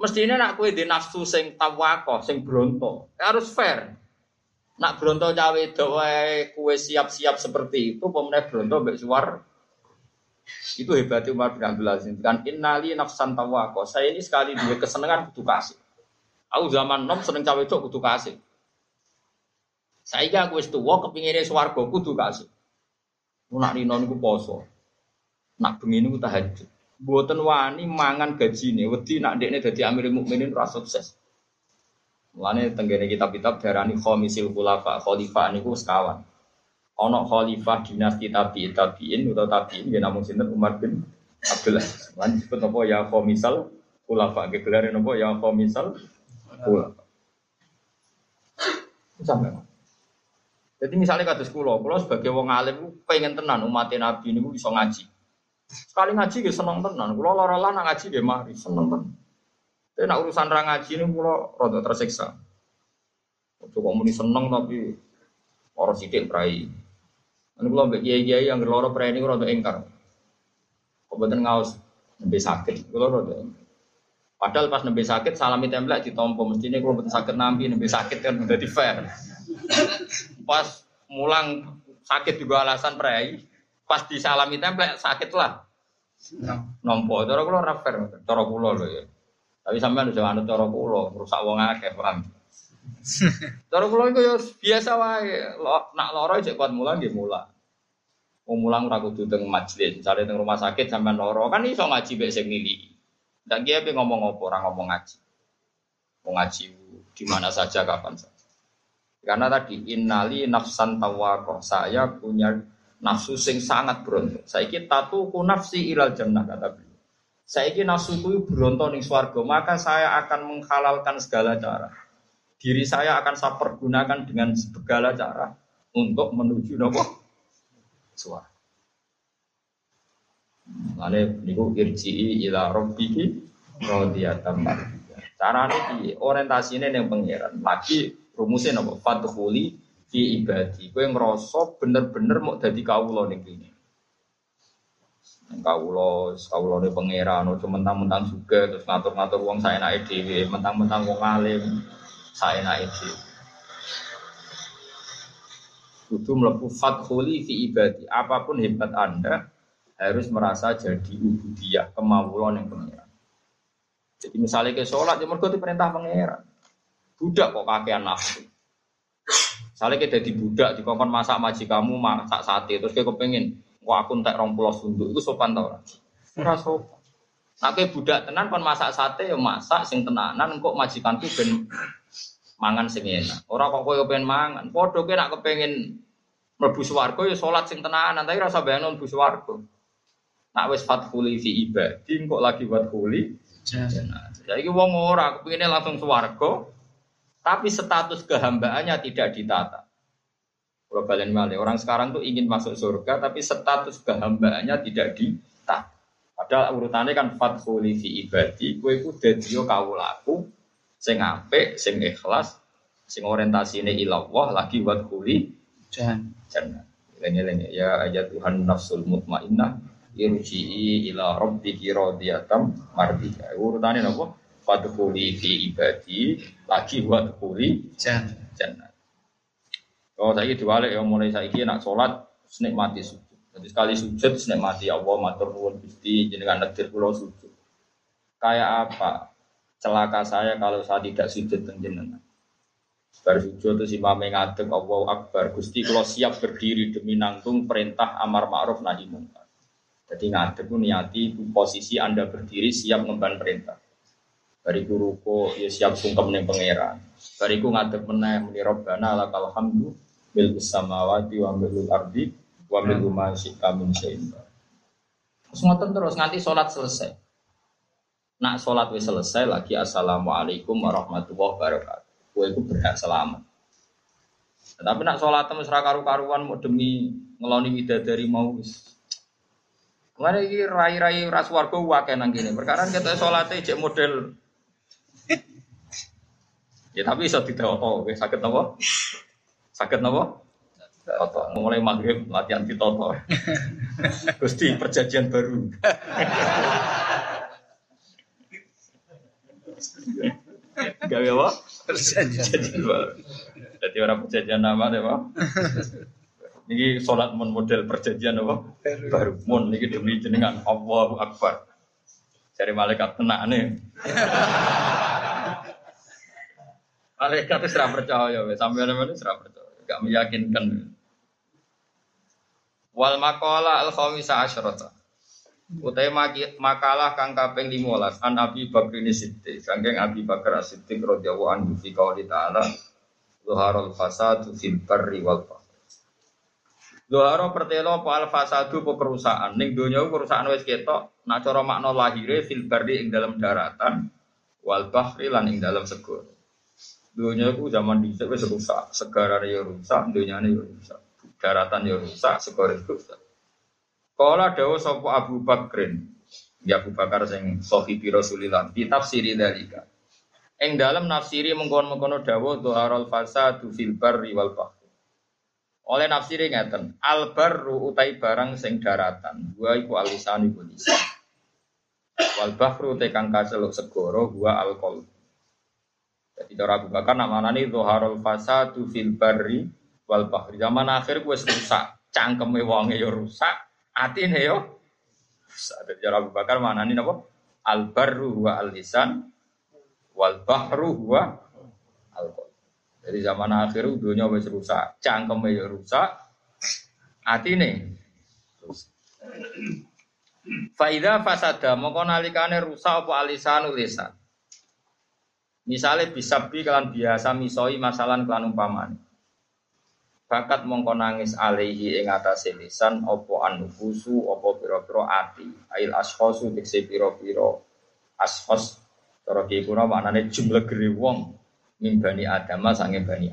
[SPEAKER 1] Mestinya nak kue di nafsu sing tawako, sing bronto, harus fair. Nak bronto cawe doa kue siap-siap seperti itu, pemenang bronto mbek suar. Itu hebat Umar bin Abdul Aziz. Kan innali nafsan tawako. Saya ini sekali dua kesenangan kudu kasih. Aku zaman nom seneng cawe itu kudu kasih. Saya aku wis tuwa kepingine swarga kudu kasih. Nak rino niku poso. Nak bengi niku tahajud. Mboten wani mangan gajine, wedi nak ndekne dadi Amirul Mukminin ora sukses. Mulane tenggene kitab-kitab darani khomisil khulafa, khalifah niku sekawan. Ono khalifah dinasti tabi tabiin atau tabiin ya namun sinten Umar bin Abdullah. Lan disebut apa ya khomisal khulafa, gelar napa ya khomisal khulafa. Sampai. Jadi misalnya kata sekolah, kalau sebagai wong alim, pengen tenan umat Nabi ini bisa ngaji. Sekali ngaji, ya seneng tenan. Kalau lorolan ngaji, ya mari seneng tenan. Tapi nak urusan orang ngaji ini pulau rada tersiksa. Coba muni seneng tapi orang sidik perai. Ini pulau mbak kiai kiai yang loro perai ini rada engkar. Kebetulan ngaus lebih sakit, kalau rada Padahal pas nembe sakit salami templek ditompo mestinya kalau betul sakit nampi nembe sakit kan udah di fair. Pas mulang sakit juga alasan perai, pas disalami templek sakit lah. Nompo, cara kulo ora fair, cara kulo lho ya. Tapi sampean udah anut cara kula, rusak wong akeh, paham. Cara kula iku ya biasa wae. Nak lara cek kuat mulang nggih mulang. Wong mulang ora kudu teng majelis, cari teng rumah sakit sampean lara kan iso ngaji mek sing. Dan dia pe ngomong apa ora ngomong ngaji. Mau ngaji di mana saja kapan saja. Karena tadi innali nafsan tawakoh saya punya nafsu sing sangat. Saya kita tuh nafsi ilal jannah kata beliau. Ingin nafsuku beronto ning swarga, maka saya akan menghalalkan segala cara. Diri saya akan saya pergunakan dengan segala cara untuk menuju nopo swarga. Mane niku irji'i ila rabbiki radiyatan mardiyah. Carane piye? Orientasine ning pangeran. Lagi Rumusnya napa? Fadkhuli fi ibadi. Kowe ngrasa bener-bener mau dadi kawula ning kene. Kawula, kawulane pangeran, aja mentang-mentang juga terus ngatur-ngatur wong saenake dhewe, mentang-mentang wong alim saenake dhewe. Kudu mlebu fadkhuli fi ibadi. Apa pun hebat Anda harus merasa jadi ubudiyah, kemawulan yang pangeran. Jadi misalnya ke sholat, ya mereka perintah pangeran. Budak kok kakean nafsu. Misalnya kita di budak, di kongkon masak maji kamu, masak sate, terus kayak kepengen, kok aku entek rong pulau sunduk, itu sopan tau lah. Ora sopan. Nah kayak budak tenan kon masak sate ya masak sing tenanan kok majikanku ben mangan sing enak. Ora kok kowe pengen mangan. Padha kowe nak kepengen mlebu swarga ya salat sing tenanan, tapi rasa bayang mlebu swarga. Nak wis fathuli fi ibadi kok lagi fathuli jadi wong ora kepingin langsung swarga, tapi status kehambaannya tidak ditata. Orang sekarang tuh ingin masuk surga, tapi status kehambaannya tidak ditata. Padahal urutannya kan fathuli fi ibadi, kue ku dedio kawulaku, sing apik, sing ikhlas, sing orientasine ilallah lagi buat kuli jangan. Lengi-lengi ya ayat Tuhan nafsul mutmainnah irji'i ila rabbiki radiyatan mardiyah. Urutane napa? Fadkhuli fi ibadi lagi wa dkhuli jannah. Oh saiki diwalik ya mulai saiki nak salat nikmati sujud. Jadi sekali sujud nikmati Allah matur nuwun Gusti jenengan nedir kula sujud. Kayak apa? Celaka saya kalau saya tidak sujud teng jenengan. Bar sujud terus imam ngadeg Allahu Akbar. Gusti kula siap berdiri demi nanggung perintah amar ma'ruf nahi munkar. Jadi ngadep pun niati posisi Anda berdiri siap ngemban perintah. Bariku ruko ya siap sungkem ning pangeran. Bariku ngadep meneh muni robbana lakal hamdu bil samawati wa bil ardi wa bil ma syi'a min. Terus ngoten terus nganti sholat selesai. Nak sholat wis selesai lagi assalamualaikum warahmatullahi wabarakatuh. Kue itu berhak selamat. Tapi nak sholat temes karu-karuan mau demi ngeloni widadari mau wis Mana ini rai-rai ras warga wakai nang gini. Perkara kita sholatnya cek model. Ya tapi bisa tidak oke sakit nopo, sakit nopo. Toto, mulai maghrib latihan di toto. Gusti perjanjian baru. Gawe apa? Perjanjian baru. Jadi orang perjanjian nama deh, Pak. Ini sholat mon model perjanjian apa? Baru mon ini demi jenengan Allahu Akbar. Cari malaikat tenak nih. malaikat itu serah percaya, sampai mana serah percaya, gak meyakinkan. Wal makola al khawisa asyrata. Utai makalah kang kaping 15 an Abi Bakr Siddiq, kangkeng Abi Bakar Siddiq radhiyallahu anhu fi qouli ta'ala Zuharul fasadu fil wal bahr pertelo apa al fasadu apa kerusakan. Ning donya kerusakan wis ketok. Nak cara makna lahire fil ing dalam daratan wal bahri lan ing dalam segara. Donya ku zaman dhisik wis rusak, segara ya rusak, donyane ya rusak. Daratan ya rusak, segara ya rusak. Kala dawuh sapa Abu Bakrin. Ya Abu Bakar sing sahibi Rasulillah di tafsiri dalika. Ing dalam nafsiri mengkon-mengkono dawuh doharul fasadu fil barri wal bahri. Oleh nafsiri ngeten, albarru utai barang sing daratan, gua iku alisan iku lisan. Wal bahru tekang kaceluk segoro gua alkohol. Jadi cara Abu Bakar namanani zuharul fasadu fil wal bahri. Zaman akhir gue rusak, cangkeme wonge yo rusak, atine yo. Jadi cara Abu Bakar manani napa? Albarru wa alisan wal bahru wa alkohol. Dari zaman akhir dunia wis rusak, cangkem ya rusak, hati nih. Faida fasada mongko nalikane rusak apa alisan lisan. Misalnya bisa bi kalian biasa misoi masalah kelan umpaman. Bakat mongko nangis alaihi ing atase lisan apa anufusu apa pira-pira ati. Ail ashkhasu dikse pira-pira ashkhas cara ki kuna maknane jumlah gere wong mimbani adama sange bani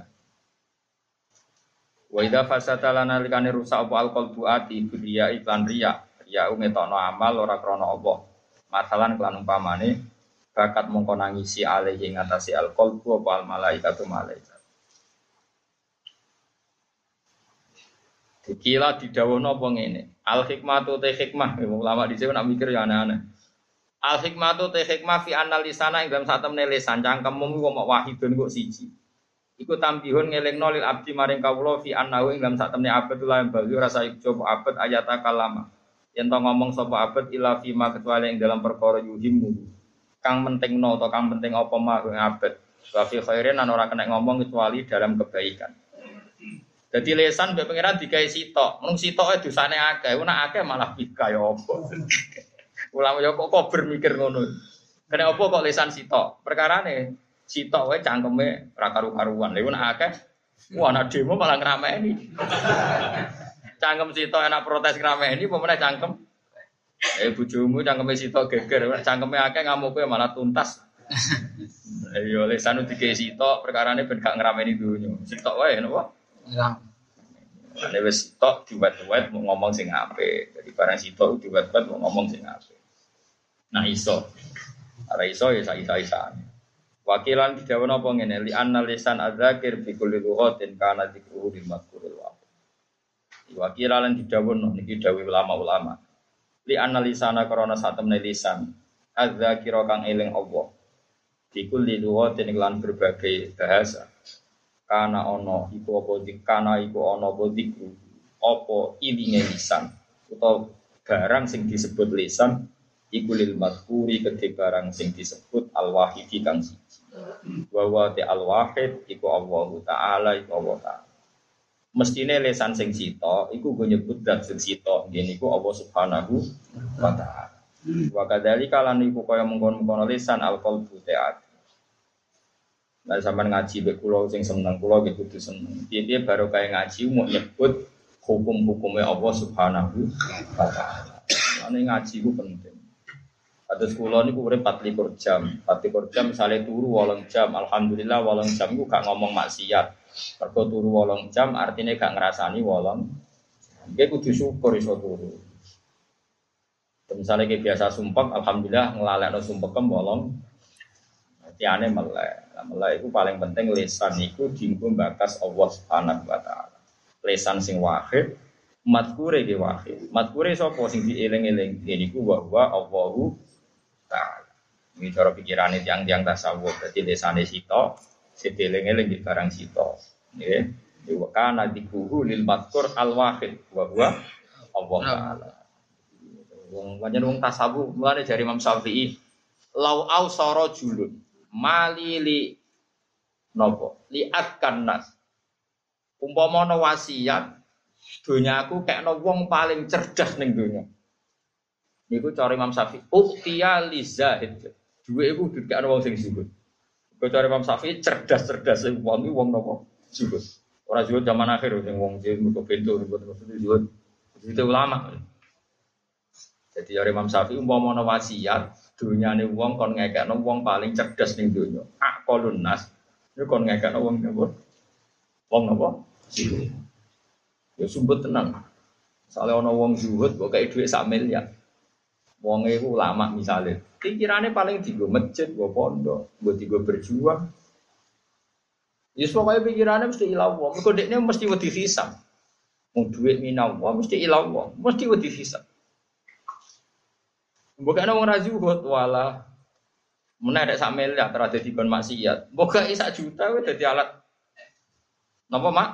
[SPEAKER 1] Wa idza fasata lana likane rusak apa alqal buati biya iklan riya. Riya ngetokno amal ora krana Allah. Masalan kelan umpamane bakat mongko nangisi alaihi ngatasi ku apa al malaikat malaikat Dikila didawuh napa ngene. Al hikmatu te hikmah, ulama dhisik nak mikir ya aneh-aneh. Al hikmatu te hikmah fi analisana ing dalam satemne lisan jangka kok mok wahidun kok siji. Iku tambihun ngelingno lil abdi maring kawula fi annahu ing dalam satemne abad la bagi rasa coba abad ayata kalama. Yen to ngomong sapa abad ila fi ma kecuali ing dalam perkara yuhimmu Kang pentingno atau kang penting apa mah abad. Wa fi khairin ora kena ngomong kecuali dalam kebaikan. Jadi lesan mbek pangeran digawe sitok. Mung sitoke dosane akeh, ora akeh malah bika ya apa. Ulama ya kok kober mikir ngono. Kene apa kok lesan sitok? Perkarane sitok wae cangkeme ra karu-karuan. Lha nek akeh wah anak demo malah ngrameni. cangkem sitok enak protes ngrameni apa meneh cangkem Eh bojomu cangkeme sitok geger, cangkeme akeh ngamuke malah tuntas. Ayo lesan dikei sitok perkarane ben gak ngrameni dunyo. Sitok wae napa?
[SPEAKER 2] Hilang.
[SPEAKER 1] Ane wis tok diwat-wat mau ngomong sing apik. Jadi barang sitok diwat-wat mau ngomong sing apik. Nah iso. Ora iso ya isa-isa. Wakilan didawono apa ngene li anna lisan adzakir bi kulli lughatin kana dzikruhu di madkuril wa. Wakilan didawono niki dawuh ulama-ulama. Li anna lisana karena satemne lisan. Adzakira kang eling Allah. Di kulli lughatin lan berbagai bahasa. Kana ono iku apa kana iku ono apa dikru apa ilinge lisan. Utawa barang sing disebut lisan iku lil madhuri kedhe barang sing disebut al wahidi kang siji. Wa wa al wahid iku Allah taala iku Allah taala mestine lisan sing sita iku go nyebut zat sing sita ngene iku Allah subhanahu wa taala wa kadzalika lan iku kaya mengkon-mengkon lisan al qalbu ta'at Nah, sampai ngaji be kulo sing seneng kulo gitu tuh seneng. Dia dia baru kayak ngaji mau nyebut hukum-hukumnya Allah Subhanahu wa taala. Ini ngaji ku penting. Ada sekolah ini kurang 24 jam, 24 jam misalnya turu wolong jam, alhamdulillah wolong jam ku gak ngomong maksiat. Mergo turu wolong jam artinya gak ngerasani wolong. Dia kudu syukur iso turu. Misalnya kayak biasa sumpah, alhamdulillah ngelalek no sumpah kem wolong. Tiane melek. Melek itu paling penting lesan itu dienggo bakas Allah Subhanahu wa taala. Lesan sing wahid, matkure ge wahid. Matkure sapa sing dieling-eling? Niku wa Allahu. Ini cara pikirane tiang-tiang tasawuf. Dadi lesane sito, sedeling-eling di barang sito. Wa kana dikuhu lil matkur al wahid wa huwa Allah taala. Wong banyak wong tasawuf mulane dari Imam Syafi'i lau au soro julun mali li nopo li atkan nas umpama ana wasiat donyaku kekno wong paling cerdas ning donya niku cara Imam Syafi'i uktiya li zahid duwe iku dikekno wong sing zuhud Kau cara Imam Syafi'i cerdas-cerdas sing wong iki wong nopo zuhud ora zuhud zaman akhir sing wong sing mergo bento terus zuhud itu ulama jadi dari Imam Syafi'i umpama ana wasiat dunyane wong kon ngekekno paling cerdas ning donya. Aqalun nas. Iku kon ngekekno wong napa? Wong napa? Ya sumpet tenang. Soalnya ana wong zuhud kok duit sak miliar. Wong iku ulama misalnya. Pikirannya paling digo masjid, go pondok, go digo berjuang. Ya pokoknya pikirannya mesti ilang wong. Mergo dekne mesti wedi hisab. Wong duit minang wong mesti ilang wong, mesti wedi hisab. Bukan wong razi kok wala. Ada sak miliar terus di kon maksiat. Bukan sak juta wis dadi alat. Napa mak?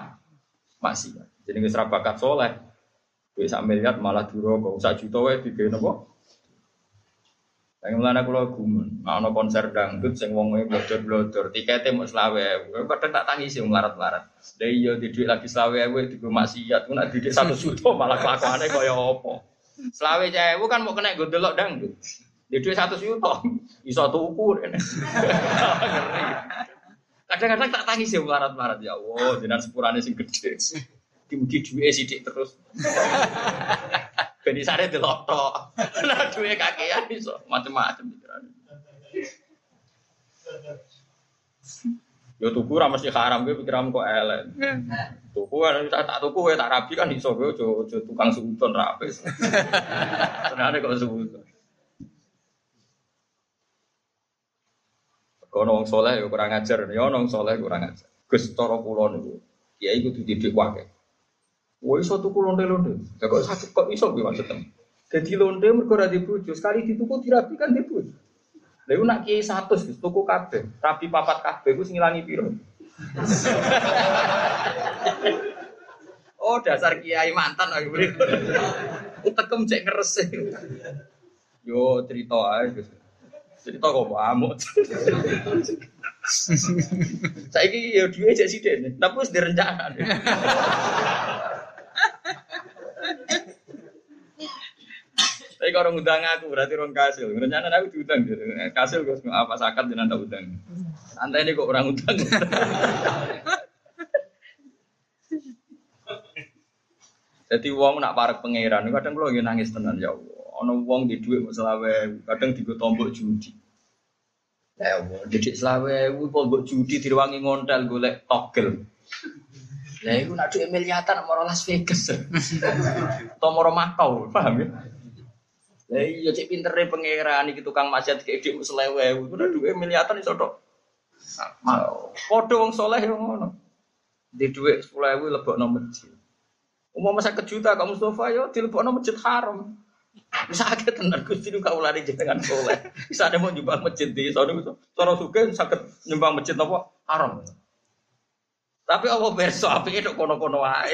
[SPEAKER 1] Maksiat. Jadi nggak bakat soleh. Wis sak miliar malah duro kok sak juta wae digawe napa? Yang mulane kula gumun, ana konser dangdut sing wong e blodor-blodor, tikete mung 20.000. Kadang tak tangisi wong larat-larat. Lah iya di dhuwit lagi 20.000 digo maksiat, ku nek didik 1 juta malah kelakuane kaya apa. Selawe cewu kan mau kena gue dangdut. Di duit satu juta, iso tuku. Kadang-kadang tak tangis ya melarat-melarat ya Allah, dengan sepurane sing gede. Dimugi duit sidik terus. Beni sare delok tok. Nah duit kakean iso macam-macam pikiran. Yo tuku ra mesti haram gue pikiran kok elek. Tuku kan tak tak tuku ya tak rapi kan iso gue ojo ojo tukang sudon ra apik. Senane kok sudon. Kono wong soleh yo kurang ajar, yo nong soleh kurang ajar. Gus cara kula niku, kiai kudu didik wae. Wah iso tuku lonte-lonte. Ya kok sakit kok iso piye maksudnya? Jadi lonte mergo ora dibojo, sekali dituku dirapikan dibojo. Lha iku nak kiai 100 tuku kabeh, rapi papat kabeh iku sing ngilangi piro? oh dasar kiai mantan aku beri. Utekem cek ngerese. Yo cerita aja. Cerita kok amuk. Saiki yo duwe cek sithik, tapi wis direncana. Tapi kalau ngundang aku berarti orang kasil. Rencana aku diundang. Kasil gue apa sakat dengan tak udang. Santai ini kok orang udang. Jadi uang nak parek pangeran, kadang kalau nangis tenan ya. Ono uang di duit selawe, kadang digo tombok judi. Ya jadi selawe, tombok judi di ruangi ngontel golek togel. Lah iku nak duit miliatan mau Las Vegas. Atau mau Makau, paham ya? Lah iya cek pintere pangeran iki tukang maksiat kayak dik selewe, nak duit miliatan iso tok. Padha wong saleh yo ngono. Di duit 10.000 lebokno masjid. Umum masa kejuta kamu Mustafa yo dilebokno masjid haram. Bisa akeh tenan Gusti nu kaulane jenengan soleh. Bisa ada mau nyumbang masjid di sono itu. Cara suke sakit nyumbang masjid apa? Haram. Tapi apa berso api itu kono-kono wae.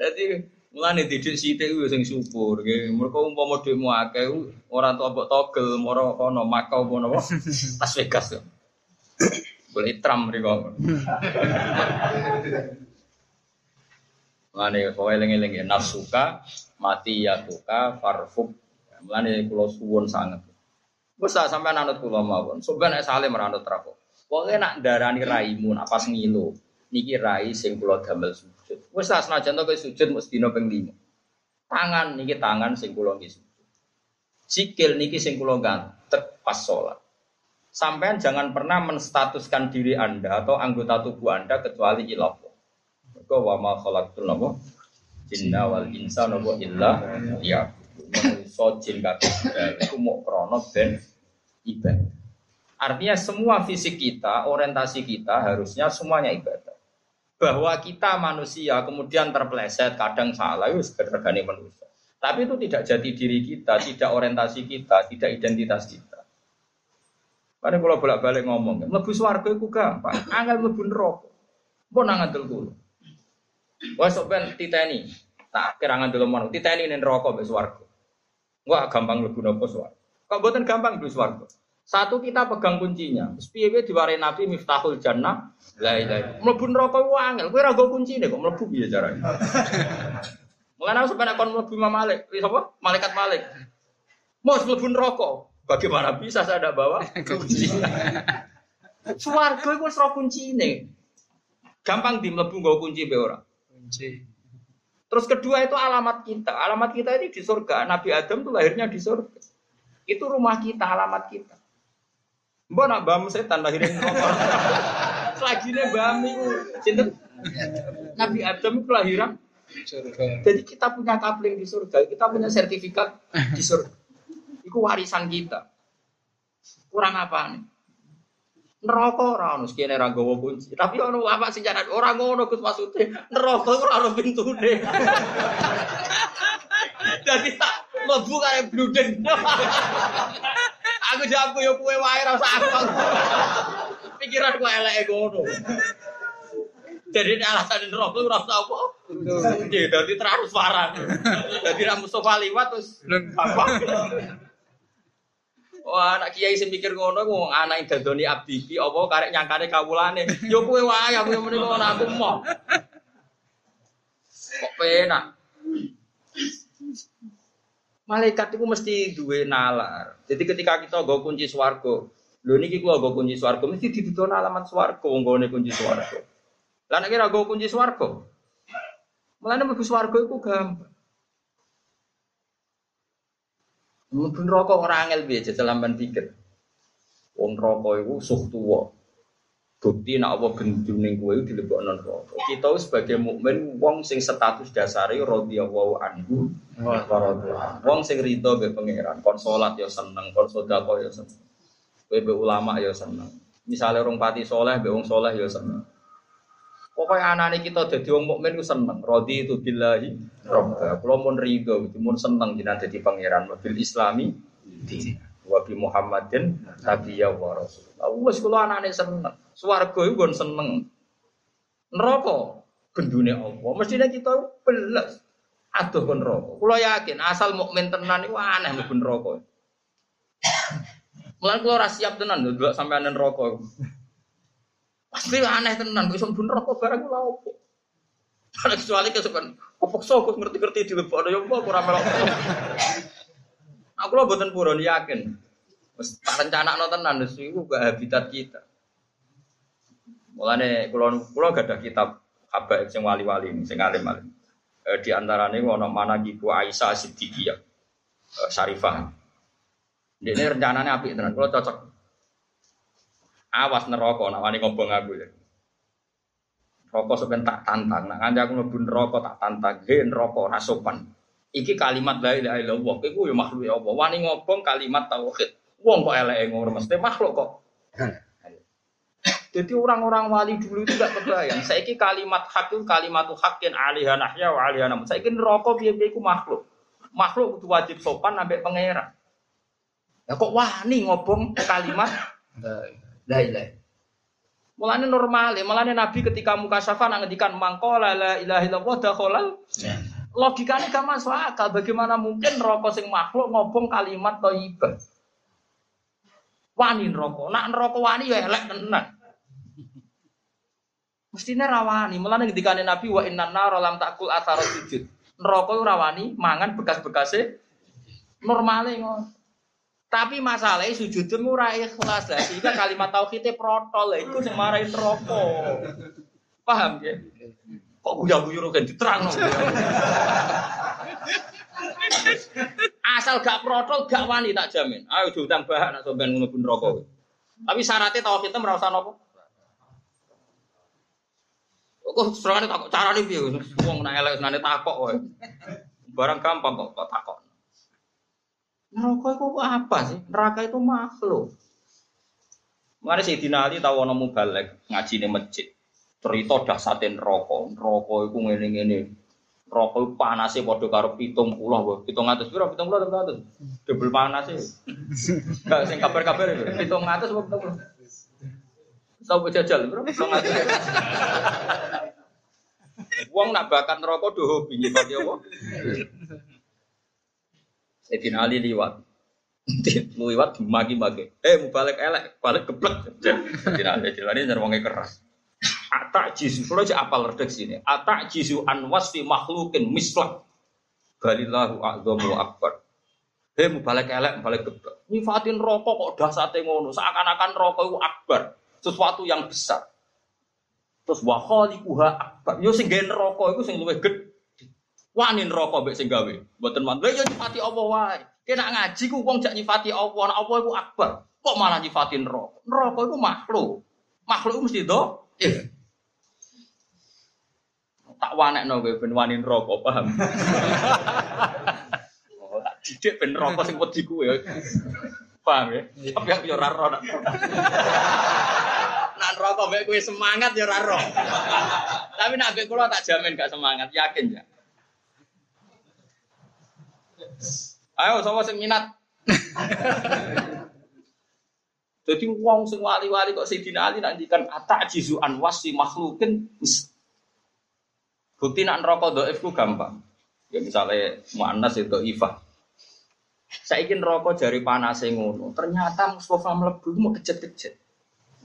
[SPEAKER 1] Jadi mulane didik sithik kuwi sing syukur nggih. Mergo umpama dhekmu akeh ora tok mbok togel moro kono Makau apa? Las Vegas. Boleh tram mriko. Mulane kowe eling-eling nafsuka mati ya tuka farfuk. Mulane kula suwun sanget. Wes tak sampean anut kula mawon. Sampeyan nek saleh meranut rapo. Pokoke nak darani raimu nak pas ngilu. Niki rai sing kula damel sujud. Wes tak senajan to sujud mesti dina ping 5. Tangan niki tangan sing kula nggih sujud. Sikil niki sing kula gantek pas sholat. Sampean jangan pernah menstatuskan diri Anda atau anggota tubuh Anda kecuali ilah. Mergo wa ma khalaqtul napa jinna wal insa napa illa ya. So jin kabeh iku mok krana ben ibadah. Artinya semua fisik kita, orientasi kita harusnya semuanya ibadah. Bahwa kita manusia kemudian terpleset, kadang salah, itu regane manusia. Tapi itu tidak jati diri kita, tidak orientasi kita, tidak identitas kita. Karena kalau bolak-balik ngomong, mlebu swarga iku gampang, angel mlebu neraka. Mbok nang ngandel kulo. Wes sok ben titeni. Tak kira ngandel mono, titeni ning neraka swarga. Wah, gampang mlebu neraka swarga. Kok mboten gampang mlebu swarga. Satu kita pegang kuncinya. Terus piye diwarai Nabi Miftahul Jannah. La ilaha. Mlebu neraka ku angel. Kowe ora go kuncine kok mlebu piye carane. Mulane aku kon mlebu Imam Malik, sapa? Malaikat Malik. Mus mlebu neraka. Bagaimana bisa saya ada bawa kunci? Suwargo itu serah kunci ini. Gampang di melebu gak kunci be orang.
[SPEAKER 2] Kunci.
[SPEAKER 1] Terus kedua itu alamat kita. Alamat kita ini di surga. Nabi Adam tuh lahirnya di surga. Itu rumah kita, alamat kita. Mbak nak bam setan lahirin rokok. Selagi nih bam itu, cinta. Nabi Adam itu lahiran.
[SPEAKER 2] Surga.
[SPEAKER 1] Jadi kita punya kapling di surga, kita punya sertifikat di surga. Iku warisan kita. Kurang apa nih? Neraka ora ono sekene ra gawa kunci. Tapi ono apa sing jaran ora ngono Gus maksude. Neraka ora ono pintune. Jadi tak mlebu kaya bludeng. aku jago yo kowe wae ra usah aku. Pikiran ku eleke ngono. Jadi ini alasan neraka ora usah apa. Nggih, dadi transparan. Dadi ra Mustofa liwat terus apa? Wah, anak kiai sing mikir ngono ku anak dadoni abdi iki apa karek nyangkane kawulane. Yo kowe wae aku meniko aku mau. Kok penak. Malaikat itu mesti duwe nalar. Jadi ketika kita go kunci swarga, lho niki ku go kunci swarga mesti dituturno alamat swarga wong gone kunci swarga. Lah kira go kunci swarga. Mulane mlebu swarga iku gampang. Mlebu neraka ora angel jajal lamban pikir. Wong neraka iku suh tuwa. Bukti nek apa gendune kowe dilebokno neraka. Kita sebagai mukmin wong sing status dasare radhiyallahu anhu wa radhiyallahu. Wong sing ridho mbek pangeran, kon salat ya seneng, kon sedekah ya seneng. Kowe mbek ulama ya seneng. Misalnya orang pati soleh, mbek wong soleh ya seneng. Pokoknya anak kita jadi wong mukmin ku seneng. Rodi itu billahi robba. Kalau mau rido, itu mau seneng jadi jadi pangeran. Mobil Islami, wabi Muhammadin, Nabi ya Rasul. Wes kalau anak seneng. Suwargo itu gon seneng. Neraka gendune Allah. Mestinya kita belas. Aduh kon rokok. Kulo yakin asal mukmin tenan iku aneh mlebu neraka. Mulane kulo ora siap tenan lho delok sampean neraka. Pasti aneh tenan kok iso neraka barang kula opo. Kecuali kesukaan, apa sok ngerti-ngerti di lebok ada yang apa kurang melok. Aku lo buatan puron yakin. Rencana no tenan itu gak habitat kita. Mulane kulo kulo gak ada kitab habaib sing wali-wali ini, sing alim-alim. E, di mana gitu Aisyah Siddiqiyah e, Syarifah. Ini rencananya api tenan, kalau cocok. Awas neraka nak wani ngobong aku ya. Rokok sepen tak tantang, nak nganti aku ngebun rokok tak tantang, he rokok nasopan. Iki kalimat la ilaha illallah, iku ya makhluk ya Allah. Wani ngobong kalimat tauhid. Wong kok eleke ngono mesti makhluk kok. Jadi orang-orang wali dulu itu gak kebayang. Saya kalimat hak itu kalimat hakin alihah nahya wa alihah namun. Saya rokok biar biar makhluk. Makhluk itu wajib sopan sampai pangeran. Ya kok wani ngobong kalimat la ilaha. Mulane normal mulane Nabi ketika muka syafa ngendikan mangkola la ilaha illallah dakhalal. Logikanya gak masuk akal. Bagaimana mungkin rokok sing makhluk ngobong kalimat thayyibah? Wani rokok, nak rokok wani ya elek tenan. Mestinya rawani, mulane ngendikane Nabi wa inna nar lam takul athara sujud. Neraka rawani mangan bekas-bekase normale ngono. Tapi masalahnya sujud itu ora ikhlas lah. Sehingga kalimat tauhidnya protol itu sing marahin neraka. Paham ya? Kok guyu-guyu kan diterang. Asal gak protol gak wani tak jamin. Ayo diutang bahan nak sampean ngono pun rokok. Tapi syaratnya tauhidnya merasa nopo? Kok serangane takok carane piye? Wong nek elek senane takok wae. Barang gampang kok kok takok. Neraka itu apa sih? Neraka itu makhluk. Mari si Ali tahu ana mubalek ngaji di masjid. Cerita dahsate neraka. Neraka iku ngene-ngene. Neraka iku panase padha karo 70 wae. 700 piro? 70 atau 700? Double panase. Enggak sing kabar-kabar itu. 700 apa 70? Tahu jajal, bro? Wong nak bakat neraka do hobi nyifati apa? Sayyidina Ali liwat. liwat dimaki-maki. Eh, mau balik elek, balik geblek. Sayyidina Ali dilani wonge keras. Atak jisu, kalau aja apal redaksi ini. Atak jisu anwasfi makhlukin mislak. Balillahu a'zamu akbar. Hei, mau balik elek, balik geblek. Nyifatin rokok kok dasate ngono. Seakan-akan rokok itu akbar sesuatu yang besar. Terus wa khaliquha akbar. Yo sing gawe neraka iku sing luwih gedhe. Wani neraka mbek sing gawe. Mboten man. Lha yo nyifati Allah wae. Kena ngaji ku wong jak nyifati Allah, nek Allah iku akbar. Kok malah nyifati neraka? Neraka iku makhluk. Makhluk iku mesti do. Eh. Tak wanekno kowe ben wani neraka, paham? oh, tak didik ben neraka sing wedi kuwe. Paham ya? Tapi aku yo ora Nak rokok mbek kowe semangat ya ora Tapi nak mbek kula tak jamin gak semangat, yakin ya. Ayo sama sing minat. Jadi wong sing wali-wali kok Sayyidina Ali nak ngendikan atak jizu anwasi makhlukin Bukti nak neraka dhaif ku gampang. Ya misalnya muannas itu ifah. Saya ingin rokok dari panas ngono. Ternyata Mustafa melebu mau kejet-kejet.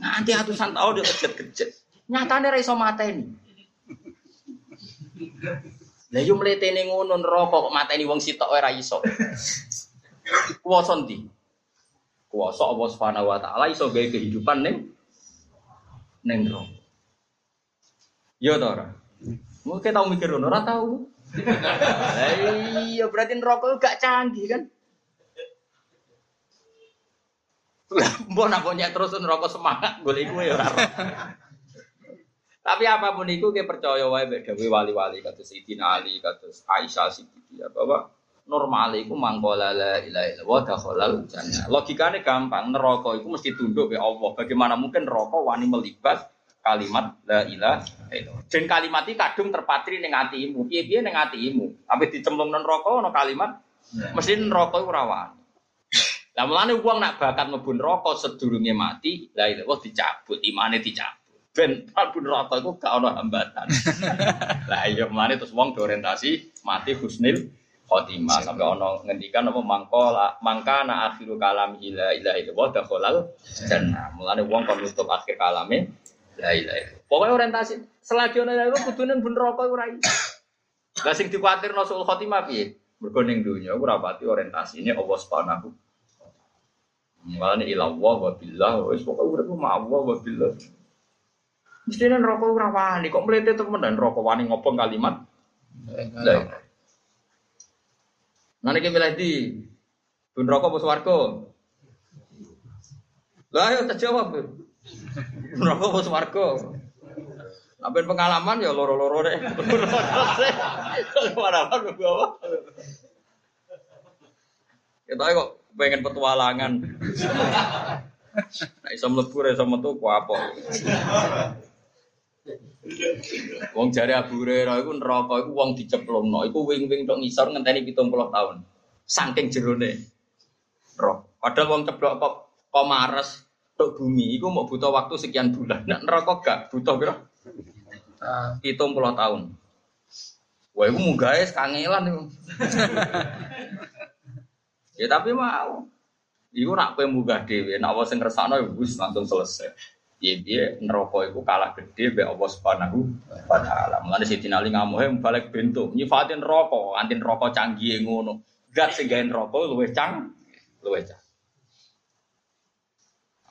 [SPEAKER 1] Nanti atusan tahun dia kejet-kejet. Nyatanya raiso mata ini. Lah yo mletene ngono neraka kok mateni wong sitok ora iso. Kuwasa ndi? Kuwasa Allah Subhanahu wa taala iso gawe kehidupan ning ning neraka. Yo to ora? Mungkin tau mikir ngono ora. Lah iya berarti neraka gak canggih kan? Mbok nak punya terus neraka semangat golek iku ya ora. Tapi apa pun itu kita percaya wae mbek dewe wali-wali kados Sayyidina Ali kados Aisyah Siddiqiyah bahwa normal iku mangkola la ilaha illallah dakhalal jannah. Logikane gampang, neraka iku mesti tunduk ke Allah. Bagaimana mungkin neraka wani melibas kalimat la ilaha illallah. Dan kalimat iki kadung terpatri ning atimu. Piye-piye ning atimu. Apa dicemplung nang neraka ana kalimat mesti neraka ora wani. Lah mulane wong nak bakat mlebu neraka sedurunge mati, la ilaha dicabut, imane dicabut. Ben mlebu neraka iku gak ana hambatan. Lah iya mulane terus wong diorientasi mati husnil khotimah sampai ono ngendikan apa mangkola mangkana akhiru kalam ila ilaha illallah dakhalal jannah mulane wong kon nutup akhir kalame la ilaha illallah pokoke orientasi selagi ono iku kudune ben neraka ora iso. Lah sing dikuatirno sul khotimah piye? Mergo ning donya ora pati orientasine Allah Subhanahu Mulane ila Allah wa billah wis pokoke urip ma Allah wa billah. Mesti neraka ora wani kok mlete temen neraka wani ngopo kalimat? La ilaha Nanti kita milih di Bun rokok apa swarga? Lah ayo tak jawab. Rokok apa swarga? Apa pengalaman ya loro-loro deh. Pengalaman apa? Kita kok pengen petualangan. Nah, iso mlebu iso metu ku apa? Wong jari Abu Hurairah iku neraka iku wong diceplokno, iku wing-wing tok ngisor ngenteni 70 tahun. Saking jerone. Roh. Padahal wong ceblok kok kok mares tok bumi iku mau butuh waktu sekian bulan. Nek neraka gak butuh piro? 70 tahun. Wah, iku munggah kangelan iku. ya tapi mau. Iku nak kowe munggah dhewe, nak wong sing ngersakno ya wis langsung selesai. Iya, iya neraka itu kalah gede be Allah Subhanahu wa taala. Mulane Sidina Ali ngamuhe balik bentuk nyifatin neraka, antin neraka canggih ngono. Zat sing gawe neraka luwih cang, luwih cang.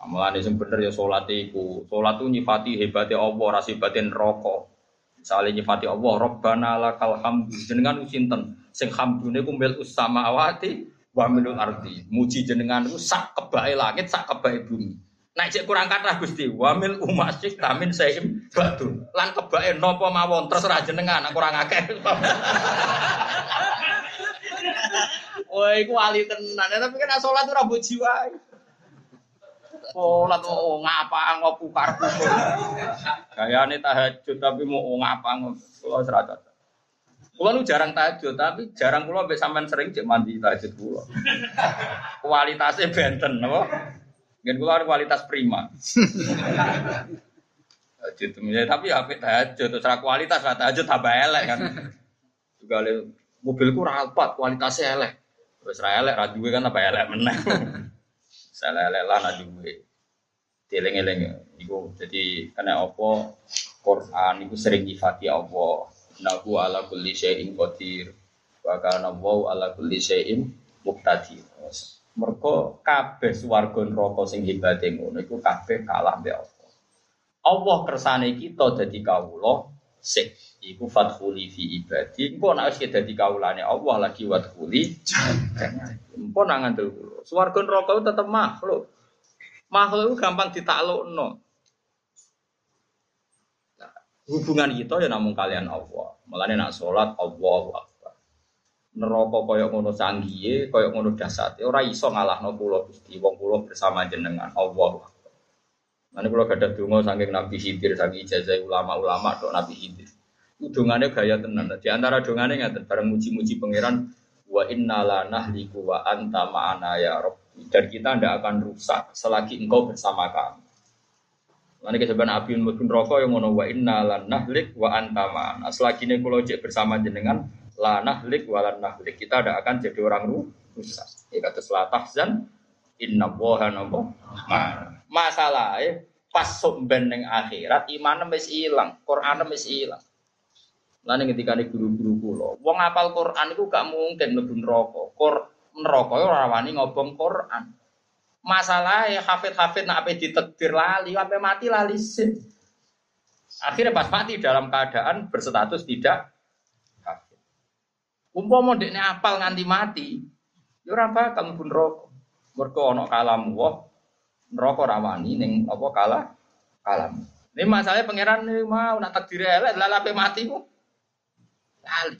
[SPEAKER 1] Mulane sing bener ya salat iku. Salat itu nyifati hebatnya Allah, rasibatin neraka. Misalnya nyifati Allah, Rabbana lakal hamdu. Jenengan sinten sing hamdune ku mil samawati wa milul ardi. Muji jenengan ku sak kebae langit, sak kebae bumi. Nek cek kurang kata Gusti, wamil umasik tamin saim batu. Lan kebake napa mawon terserah jenengan kurang akeh. Woi, iku wali tenan, tapi kan salat ora mbok jiwa. Salat oh ngapa ngopu karpu. Gayane tahajud tapi mau ngapa ngopo. Kula serata. Kula jarang tahajud, tapi jarang kula mbek sampean sering cek mandi tahajud kula. Kualitasnya benten, apa? Gen kula kualitas prima. Tahajud ya, tapi ya apik tahajud terus kualitas lah tahajud tambah elek kan. Juga mobilku rapat kualitasnya elek. Terus elek ra duwe kan tambah elek meneh. Salah elek lah nak duwe. Dieling-eling iku jadi kena apa Quran iku sering nyifati Allah. Nahu ala kulli syai'in qadir. Wa kana ala kulli syai'in muqtadir. Mergo kabeh swarga neraka sing hebate ngono iku kabeh kalah mbek Allah. Allah kersane kita dadi kawula sik iku fadkhuli fi ibadi. Engko nek wis dadi kawulane Allah lagi wadkhuli. Engko nang ngandel kula. Swarga neraka tetep makhluk. Makhluk gampang ditaklukno. Nah, hubungan kita ya namun kalian Allah. Mulane nak salat Allahu neraka kaya ngono canggihe, kaya ngono dasate ora iso ngalahno kula Gusti wong kula bersama jenengan Allah. Mane kula gadah donga saking Nabi Khidir saking ijazah ulama-ulama tok Nabi Khidir. Dongane gaya tenan. Di antara dongane ngaten bareng muji-muji pangeran wa inna la nahliku wa anta ma'ana ya Rabbi. Dan kita tidak akan rusak selagi engkau bersama kami. Nanti keseban api mungkin rokok yang ngono wa inna la nahlik wa anta ma'ana. Selagi ini kalau bersama jenengan la nahlik walan nahlik. Kita tidak akan jadi orang rusak. Ya kata selah tahzan inna woha nopo masalah ya pas somben yang akhirat iman wis ilang, Quran wis ilang. Lalu ketika di guru-guru kulo, wong apal Quran itu gak mungkin lebih neraka. Kor neraka ora wani ngobong Quran. Masalah ya hafid-hafid nak apa ditekdir lali, sampai mati lali sih. Akhirnya pas mati dalam keadaan berstatus tidak Umpama dekne apal nganti mati, ya ora bakal mlebu neraka. Mergo ana kalam wa neraka ora wani ning apa kalah kalam. Ini masalahnya pangeran mau nak takdir elek lalape mati ku. Lali.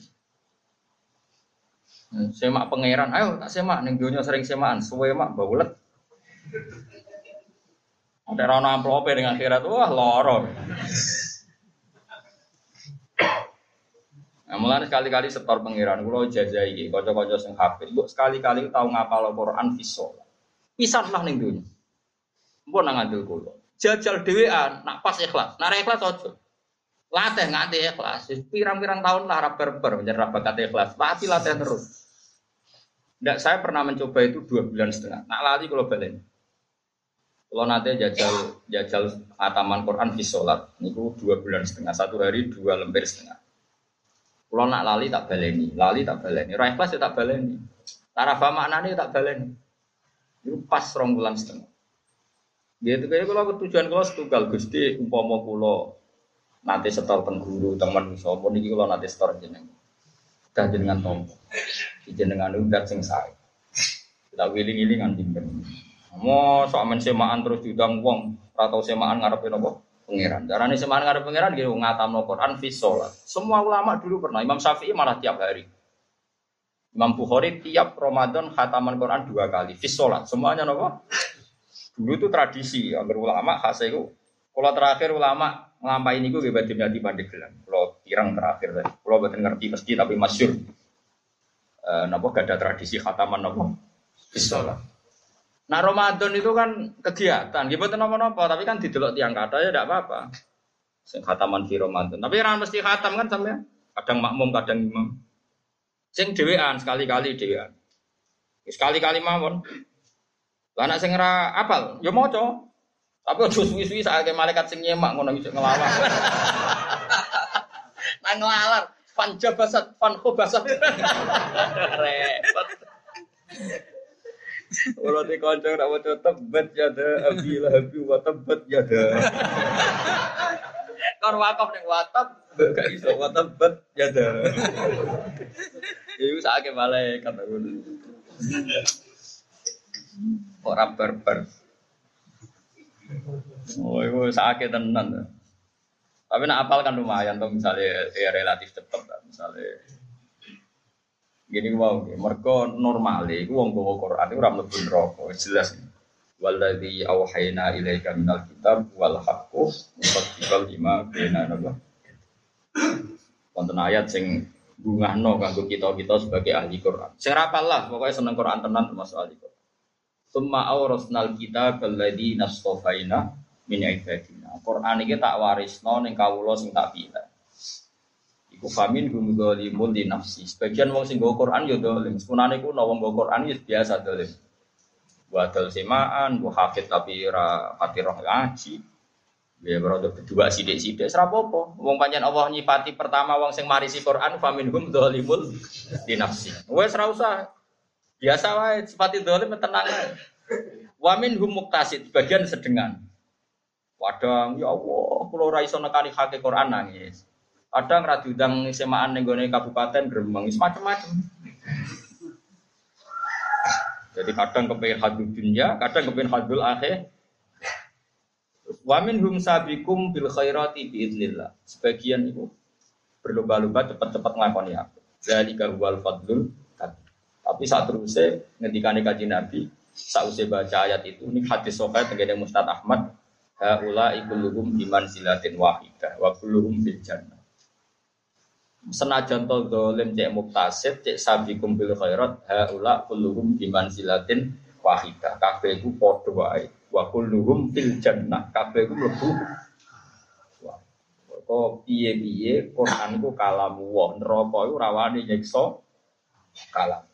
[SPEAKER 1] Hmm, semak pangeran, ayo tak semak ning donya sering semakan, suwe mak baulet. Ada rana amplop dengan akhirat wah lorong. Nah, mulai sekali-kali setor pengiran, kalau jajai kocok-kocok sing bu sekali-kali tahu ngapal Quran visol. Pisan lah ning dunia. Mbok nang ngandel kula. Jajal dhewean, nak pas ikhlas, nak ikhlas aja. Latih nganti ikhlas. Pirang-pirang tahun lah rabar ber menjadi rabat ikhlas. Latih latih terus. Nggak, saya pernah mencoba itu dua bulan setengah. Nak lali kalau balen. Kalau nanti jajal jajal ataman Quran di sholat, niku dua bulan setengah, satu hari dua lembar setengah. Kalau nak lali tak baleni, lali tak baleni, raih kelas ya tak baleni, tarafa maknanya tak baleni. Itu pas rong bulan setengah. Gitu kayak kalau tujuan kalau setugal gusti umpama kulo nanti setor pengguru teman so pun ini kalau nanti setor jeneng, dah jenengan tompo, jenengan udah sing saya. Kita wiling-wiling nganti Mau soal semaan terus diundang wong, atau semaan ngarepin apa? Pangeran. Darani semaan ngarep pangeran gitu ngatam no Quran fi. Semua ulama dulu pernah. Imam Syafi'i malah tiap hari. Imam Bukhari tiap Ramadan khataman Quran dua kali fi sholat. Semuanya nopo. Dulu itu tradisi. Agar ulama khas itu. Kalau terakhir ulama ngelampai ini gue bebas di Pandeglang. Kalau pirang terakhir tadi. Kalau betul ngerti meski tapi masyur. E, nopo gak ada tradisi khataman nopo fi sholat. Nah Ramadan itu kan kegiatan, gitu nopo-nopo, tapi kan didelok tiang kata ya tidak apa-apa. Khataman di Ramadan, tapi orang mesti khatam kan sampai kadang makmum, kadang imam. Sing dewean sekali-kali dewean. Sekali-kali mawon. Lah anak sing ora apal, ya maca. Tapi aja suwi-suwi saat malaikat sing nyemak ngono iso ngelawan. Nang ngelalar, fan jabasat, fan khobasat. Repot. Kalau di konco nak mau tebet ya ada abi lahabi wa tebet ya ada. Kau wakaf neng watap gak iso wa tebet ya ada. Iku sakit malaikat aku. Ora barbar. Oh, itu sakit tenan. Tapi nak apal kan lumayan tuh misalnya ya relatif cepat misalnya Gini mau, mereka normal iku wong bawa Quran itu ramai pun rokok jelas. Waladhi awhayna ilaika minal kitab wal haqqu musaddiqal lima bina nabah. Wonten ayat sing bungahno kanggo kita-kita sebagai ahli Quran. Sing lah, pokoknya seneng Quran tenan termasuk ahli Quran. Summa awrasnal kitab alladhi nastofaina min ibadina. Quran iki tak warisno ning kawula sing tak pilih. Iku famin hum dzalimun di nafsi. Sebagian wong sing nggo Quran ya dolim. Sepunane ku wong nggo Quran ya biasa dolim. Wa dal semaan, bu hafid tapi ra pati roh ngaji. Ya berada berdua sidik-sidik serap apa. Wong pancen Allah nyipati pertama wong sing marisi Quran famin hum dzalimun di nafsi. Wes ra usah. Biasa wae sifati dolim tenang ae. Wa hum muktasid, bagian sedengan. Padang ya Allah, kula ra iso nekani hake Quran nangis. Kadang ra diundang semaan ning gone kabupaten Gremeng, macam-macam. Jadi kadang kepengen hadul dunia, kadang kepengen hadul akhir. Wamin hum sabikum bil khairati biidnillah. Sebagian itu berlomba-lomba cepat-cepat ngelakoni aku. Zalika huwal fadlul Tapi saat terusnya ngendikane kaji Nabi, saat usai baca ayat itu, ini hadis sokai tenggene Mustad Ahmad, haula ikuluhum iman silatin wahidah, wa kulluhum bil jannah senajan to dolim cek muktasib cek sabi kumpil khairat haula kulluhum biman silatin wahidah kabeh iku padha wae. Wa kulluhum fil jannah. Kabeh iku mlebu. Kok piye-piye Quran ku kalamu. Wa neraka iku rawani nyiksa kalam.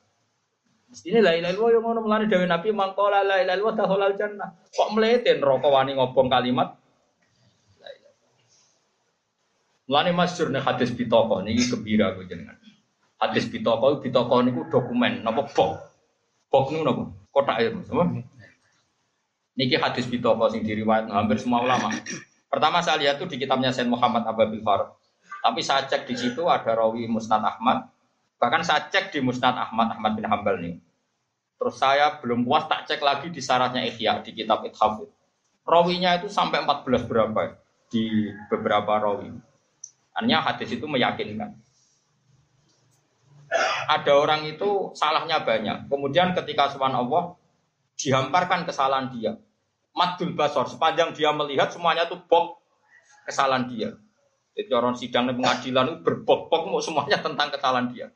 [SPEAKER 1] Mestine la ilaha illallah yang ngono mulane dawuh Nabi mangkola la ilaha illallah dahulal jannah. Kok mlete neraka wani ngobong kalimat Mulane masyhur nih hadis bitoko niki gembira gue jenengan. Hadis bitoko bitoko niku dokumen napa bok. Bok niku napa? Kotak ya, sama. Niki hadis bitoko sing diriwayat hampir semua ulama. Pertama saya lihat tuh di kitabnya Sayyid Muhammad Ababil Farad. Tapi saya cek di situ ada rawi Musnad Ahmad. Bahkan saya cek di Musnad Ahmad Ahmad bin Hambal nih. Terus saya belum puas tak cek lagi di syaratnya Ihya di kitab Ithafid. Rawinya itu sampai 14 berapa di beberapa rawi. Artinya hadis itu meyakinkan. Ada orang itu salahnya banyak. Kemudian ketika Subhan Allah dihamparkan kesalahan dia. Madul basor sepanjang dia melihat semuanya itu bok kesalahan dia. Jadi orang sidang di pengadilan itu berbok-bok semuanya tentang kesalahan dia.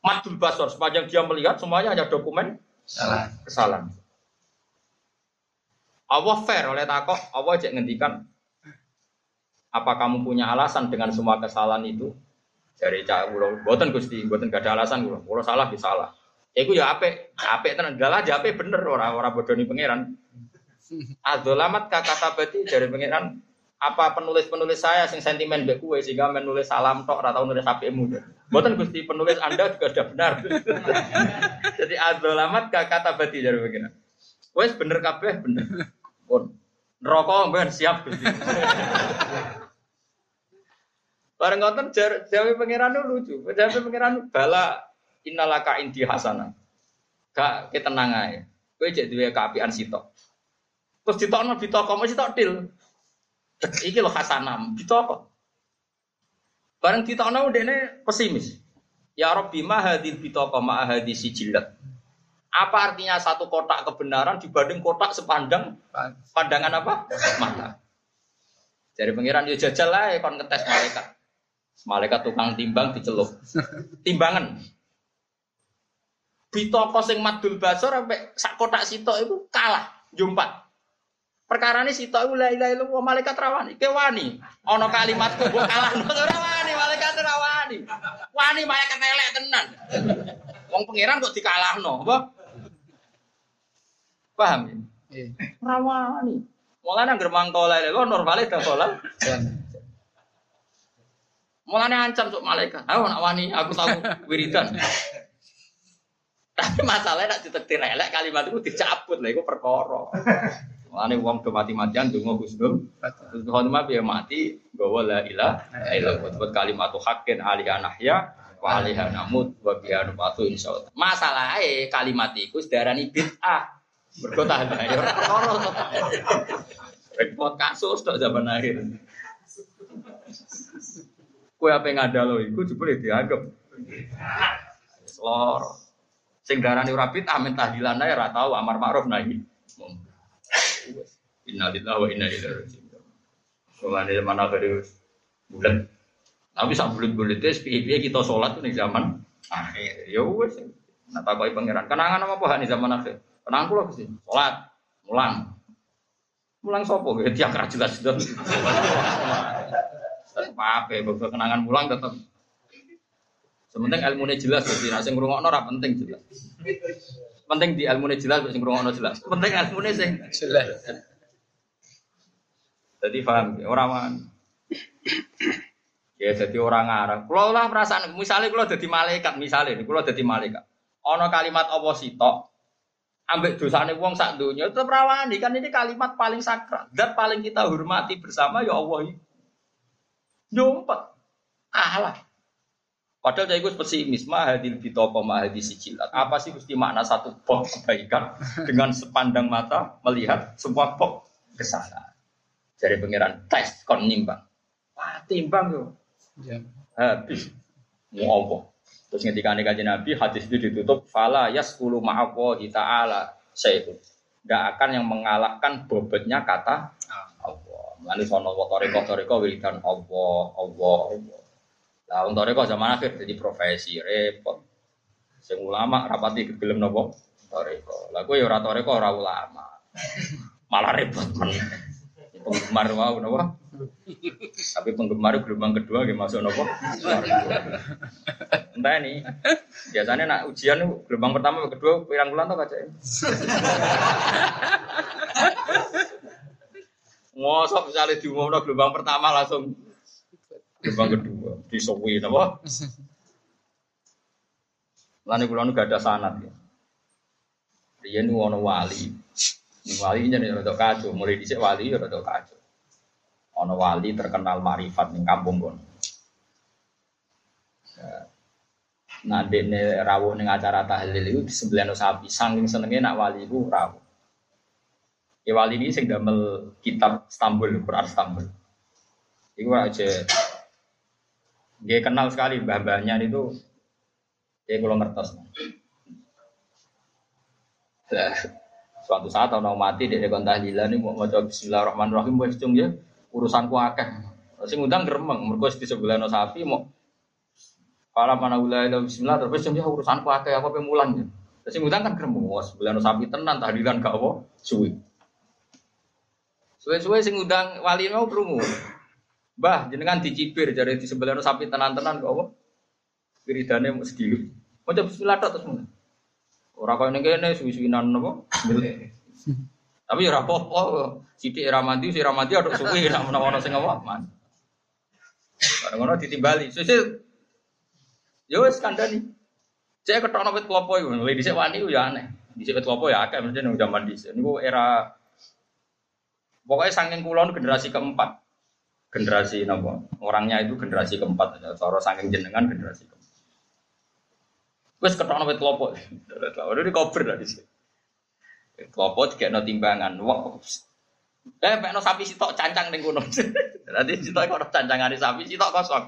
[SPEAKER 1] Madul basor sepanjang dia melihat semuanya hanya dokumen
[SPEAKER 2] Salah.
[SPEAKER 1] kesalahan. Allah fair oleh takok, Allah cek ngendikan apa kamu punya alasan dengan semua kesalahan itu? Dari cak kulo, buatan gusti, buatan gak ada alasan kulo, kulo salah di salah. Ya ya ape, ape tenan dalah ya ape bener orang orang bodoh pangeran. Adzolamat kata berarti dari pangeran apa penulis-penulis saya sing sentimen mbek kue sehingga menulis salam tok ora tau nulis apikmu. Mboten Gusti penulis Anda juga sudah benar. Jadi adzolamat kata berarti dari pangeran. Wes bener kabeh bener. Pun neraka ben siap Gusti. Bareng ngoten jar jawe pangeran lucu. Jawe pangeran bala innalaka indi hasana. Gak ketenang ae. Kowe jek duwe kaapian sitok. Terus ditokno ditoko mesti tok til. Iki lho hasanam, ditoko. Bareng ditokno ndekne pesimis. Ya Rabbi ma hadil bitoko ma hadis sijilat. Apa artinya satu kotak kebenaran dibanding kotak sepandang pandangan apa? Mata. Jadi pangeran yo jajal lah kon ngetes malaikat. Malaikat tukang timbang dicelup. Timbangan. Bitoko sing madul basor sampai sak kotak sitok itu kalah jumpat. Perkara ini sitok iku la ilaha illallah malaikat rawani. Ke wani. Ana kalimatku mbok kalah ora wani malaikat rawani. Wani malaikat elek tenan. Wong pangeran kok dikalahno, apa? Paham ya?
[SPEAKER 2] Iya.
[SPEAKER 1] Rawani. Mulane anggere mangko illallah normale dah sholat. Mulane ancam sok malaikat. Ayo nak wani, aku tahu wiridan. Tapi masalahnya nak ditektir elek kalimat itu dicabut lah, itu perkara. Mulane wong do mati-matian donga husnul. Terus khotimah biar mati bahwa la ilaha illallah. Buat kalimat hakin alih anahya wa alih namut wa biha nubatu insyaallah. Masalahe kalimat iku sedarani bid'ah. Mergo tahan ae ora perkara to. Repot kasus tok zaman akhir. Kue apa yang ada jebule dianggap lor. Sing darani ora bid'ah men tahdilan ae ora tau amar ma'ruf nahi. Innalillahi wa inna ilaihi raji'un. Ke mana zaman akhir bulan. Tapi sak bulan-bulan itu piye kita sholat tuh nih zaman akhir. Ya wes. Nah takoi pangeran. Kenangan apa nih zaman akhir? Kenangan kula sih. Sholat, mulang. Mulang sopo? Ya tiang ra jelas jelas. Tetep apa? Bapak kenangan mulang tetap. Sementing ilmunya jelas, jadi nasi ngurungokno ora penting jelas. Penting di ilmunya jelas, sing ngurungokno jelas. Penting ilmunya sing
[SPEAKER 2] Jelas.
[SPEAKER 1] Jadi paham, ya, orang. Ya jadi orang ngarang. Kalau lah perasaan, misalnya kalau jadi malaikat, misalnya, kalau jadi malaikat. Ono kalimat apa sitok, ambek dosane wong sak dunya tetep rawani kan ini kalimat paling sakral dan paling kita hormati bersama ya Allah. Nyumpet. Kalah. Padahal saya ikut pesimis, mahadil bitoko mahadil sijilat. Apa sih mesti makna satu box kebaikan dengan sepandang mata melihat semua box kesalahan. Dari pangeran tes kon nimbang. Wah, timbang yo.
[SPEAKER 2] Ya.
[SPEAKER 1] Habis. Mau apa? Terus ketika kajian Nabi, hadis itu ditutup, fala yaskulu ma'awahi ta'ala syai'un. Tidak akan yang mengalahkan bobotnya kata Allah. Lalu sono toriko toriko wiridan Allah, Allah, Allah. Lah untuk toriko zaman akhir jadi profesi repot. Sing ulama rapati gelem nopo toriko. Lah gue ora toriko ora ulama. Malah repot men. Penggemar mau nopo. Tapi penggemar gelombang kedua gak masuk nopo. Entah ini. Biasanya nak ujian gelombang pertama kedua pirang bulan tuh kaca. Ngosok misalnya diumumno gelombang pertama langsung gelombang kedua disowi apa? Lalu nu gak ada sanat ya. Dia nu wali. Ini wali ini jadi rada kacau. Mulai dhisik wali ya rada kacau. Ono wali terkenal marifat ning kampung kon. Nah, dene rawuh ning acara tahlil itu disembelihno sapi. Saking senenge nak wali iku rawuh. Ya wali ini sing damel kitab Istanbul, Quran Istanbul. Iku aja dia kenal sekali mbah-mbahnya itu dia kalau ngertos. Suatu saat orang mati dia kon tahlilan mau maca bismillahirrahmanirrahim wis cung ya urusanku akeh. Sing ngundang gremeng mergo di sebelah sapi mau Para mana wilayah bismillah terus cung ya urusanku akeh apa pemulan ya. Terus ngundang kan gremeng wah sebelah sapi tenan tahlilan gak apa suwi. Suwe-suwe sing ngundang wali mau krungu. Mbah jenengan dicibir jadi di sebelah sapi tenan-tenan kok apa? Wiridane mau sedih. Mau bismillah terus mun. Ora kaya ning kene suwi-suwinan napa? Tapi ya ora apa-apa. Sithik ora mandi, sing ora mandi ada suwi nek menawa sing apa. Bareng ngono ditimbali. Sesuk Yo wis kandhani. Cek ketokno wit klopo iku. Lha dhisik wani ya aneh. Dhisik wit klopo ya akeh mesti nang zaman dhisik. Niku era pokoknya saking kulon generasi keempat. Generasi napa? Orangnya itu generasi keempat. Cara saking jenengan generasi keempat. Wes ketokno wit klopo. Udah di cover dari sini. Klopo juga no timbangan. Wah. Eh, no sapi sitok cancang ning kono. Nanti sitok kok cancangane sapi sitok kosong.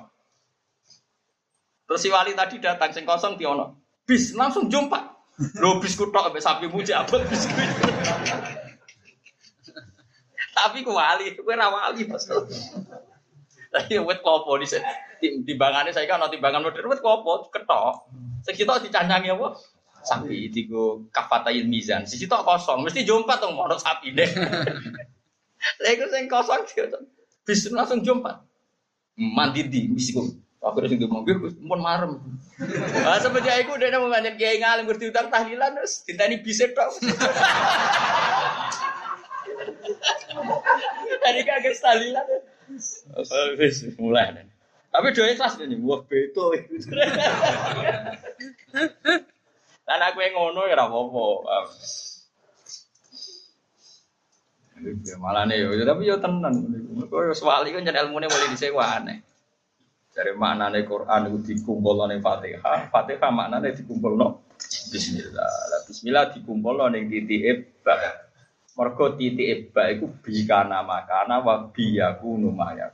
[SPEAKER 1] Terus si wali tadi datang sing kosong diono. Bis langsung jumpa. Lo bis kutok ambek sapi muji abot bis Tapi ku wali, ku ora wali Mas. Tapi wit klopo di timbangannya saya kan timbangan modern wit klopo ketok. Sekitar dicandangi apa? Sapi tigo kafatain mizan. Sisi tok kosong, mesti jumpa tuh mau sapi deh. Lego sing kosong dia bisa langsung jumpa. Mandi di misiku. Aku udah sing mobil, pun marem. Ah semenjak aku udah mau ngajar kiai ngalim berarti utang tahlilan terus tintani bisa tok. Tadi kaget tahlilan. Mulai. Tapi doa ikhlas nih, wah beto. Dan aku yang ngono ya apa-apa. Malah nih, ya, tapi yo tenan. Kau yo swali kan jadi ilmu nih mulai disewa aneh. Dari mana nih Quran itu dikumpul nih Fatihah, Fatihah makna nih dikumpul no. Bismillah, Bismillah dikumpul nih titik eba. Mergo titik eba itu bikana makana wa biyaku numaya.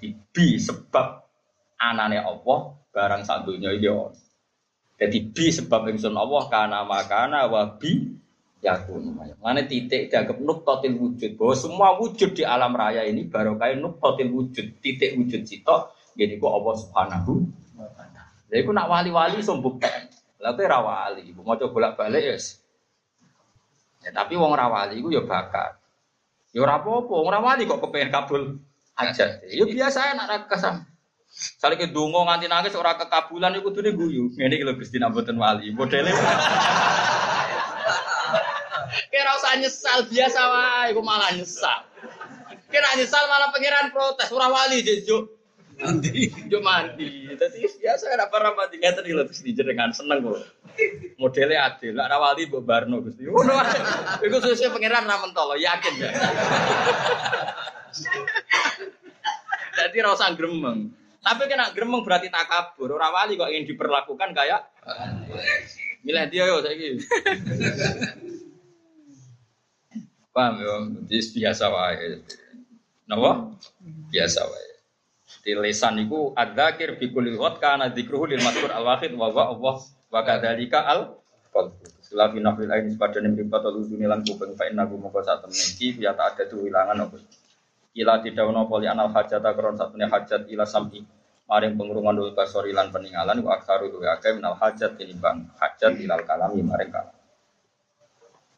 [SPEAKER 1] Bi sebab anane Allah barang sak donya iki ono. Jadi bi sebab ingsun Allah kana makana wa bi yakun. Mana titik dianggap nuktatil wujud bahwa semua wujud di alam raya ini baru kayak nuktatil wujud titik wujud sitok jadi gua Allah subhanahu wa taala. Jadi nak wali-wali sombukkan. Lalu ra wali, mau coba bolak-balik ya. Ya tapi wong rawali iku ya bakat. Ya ora apa-apa, wong rawali kok kepengen kabul aja. Ya biasa nak ra. Saling ke dungo nganti nangis orang kekabulan itu tuh guyu. Ini kalau Gusti Naboten Wali modelnya. Kira usah nyesal biasa wae, aku malah nyesal. Kira nyesal malah pangeran protes orang wali jejuk. Mandi, jo mandi. Tapi biasa ada para mati nggak tadi lebih Gusti jenengan seneng kok. Modelnya adil, lah wali mbok barno Gusti. Ngono wae. Iku sesuai pangeran ra yakin ya. Jadi rasa gremeng. Tapi kena gremeng berarti tak kabur. Orang wali kok ingin diperlakukan kayak milih dia yo saiki. Paham yo, jadi biasa wae. Napa? Biasa wae. Di lesan iku adzakir bi kulli ghad kana dzikruhu lil mazkur al wahid wa wa Allah wa kadzalika al qalbu. Setelah fi nafil ain sepadane mripat ulune lan kuping fa innahu moko sak tak ada tu wilangan apa ila tidak ono poli anal hajat akron satunya hajat ila sam'i. Maring pengrungan dulu basori lan peninggalan wa aksaru duwe akeh minal hajat tinimbang hajat ilal kalami maring kalam.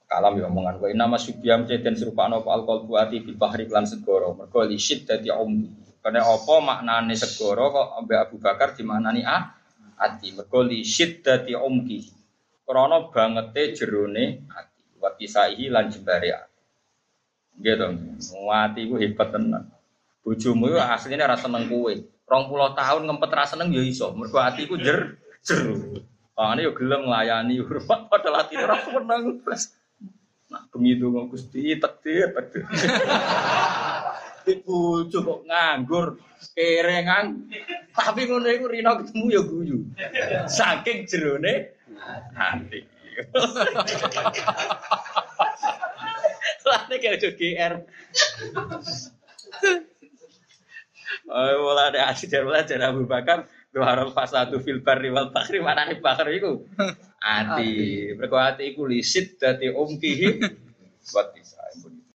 [SPEAKER 1] Kalam ya omongan wa inama subyam ceten serupa apa? Alkohol buati bil bahri lan segoro mergo lisit dadi om karena apa maknane segoro kok ambek Abu Bakar dimaknani ah? Ati. Mergo lisit dadi omki krana bangete jerone ati. Wa pisaihi lan jembare Gitu. Mati ku hebat tenan. Bojomu itu aslinya rasa seneng. Rong puluh tahun ngempet rasa seneng ya iso. Mergo atiku jer jeru. Pangane yo gelem nglayani hormat padahal ati ora seneng. Nah, begitu kok Gusti takdir takdir. Ibu kok nganggur, kerengan. Tapi ngono Rino ketemu ya guyu. Saking jerone hati. Lane kayak udah GR. Oh, asli dari mulai dari Abu Bakar, Tuharul fasadu fil barri wal bahri mana nih bakar itu? Ati, berkuat iku lisit dari umkihi buat bisa.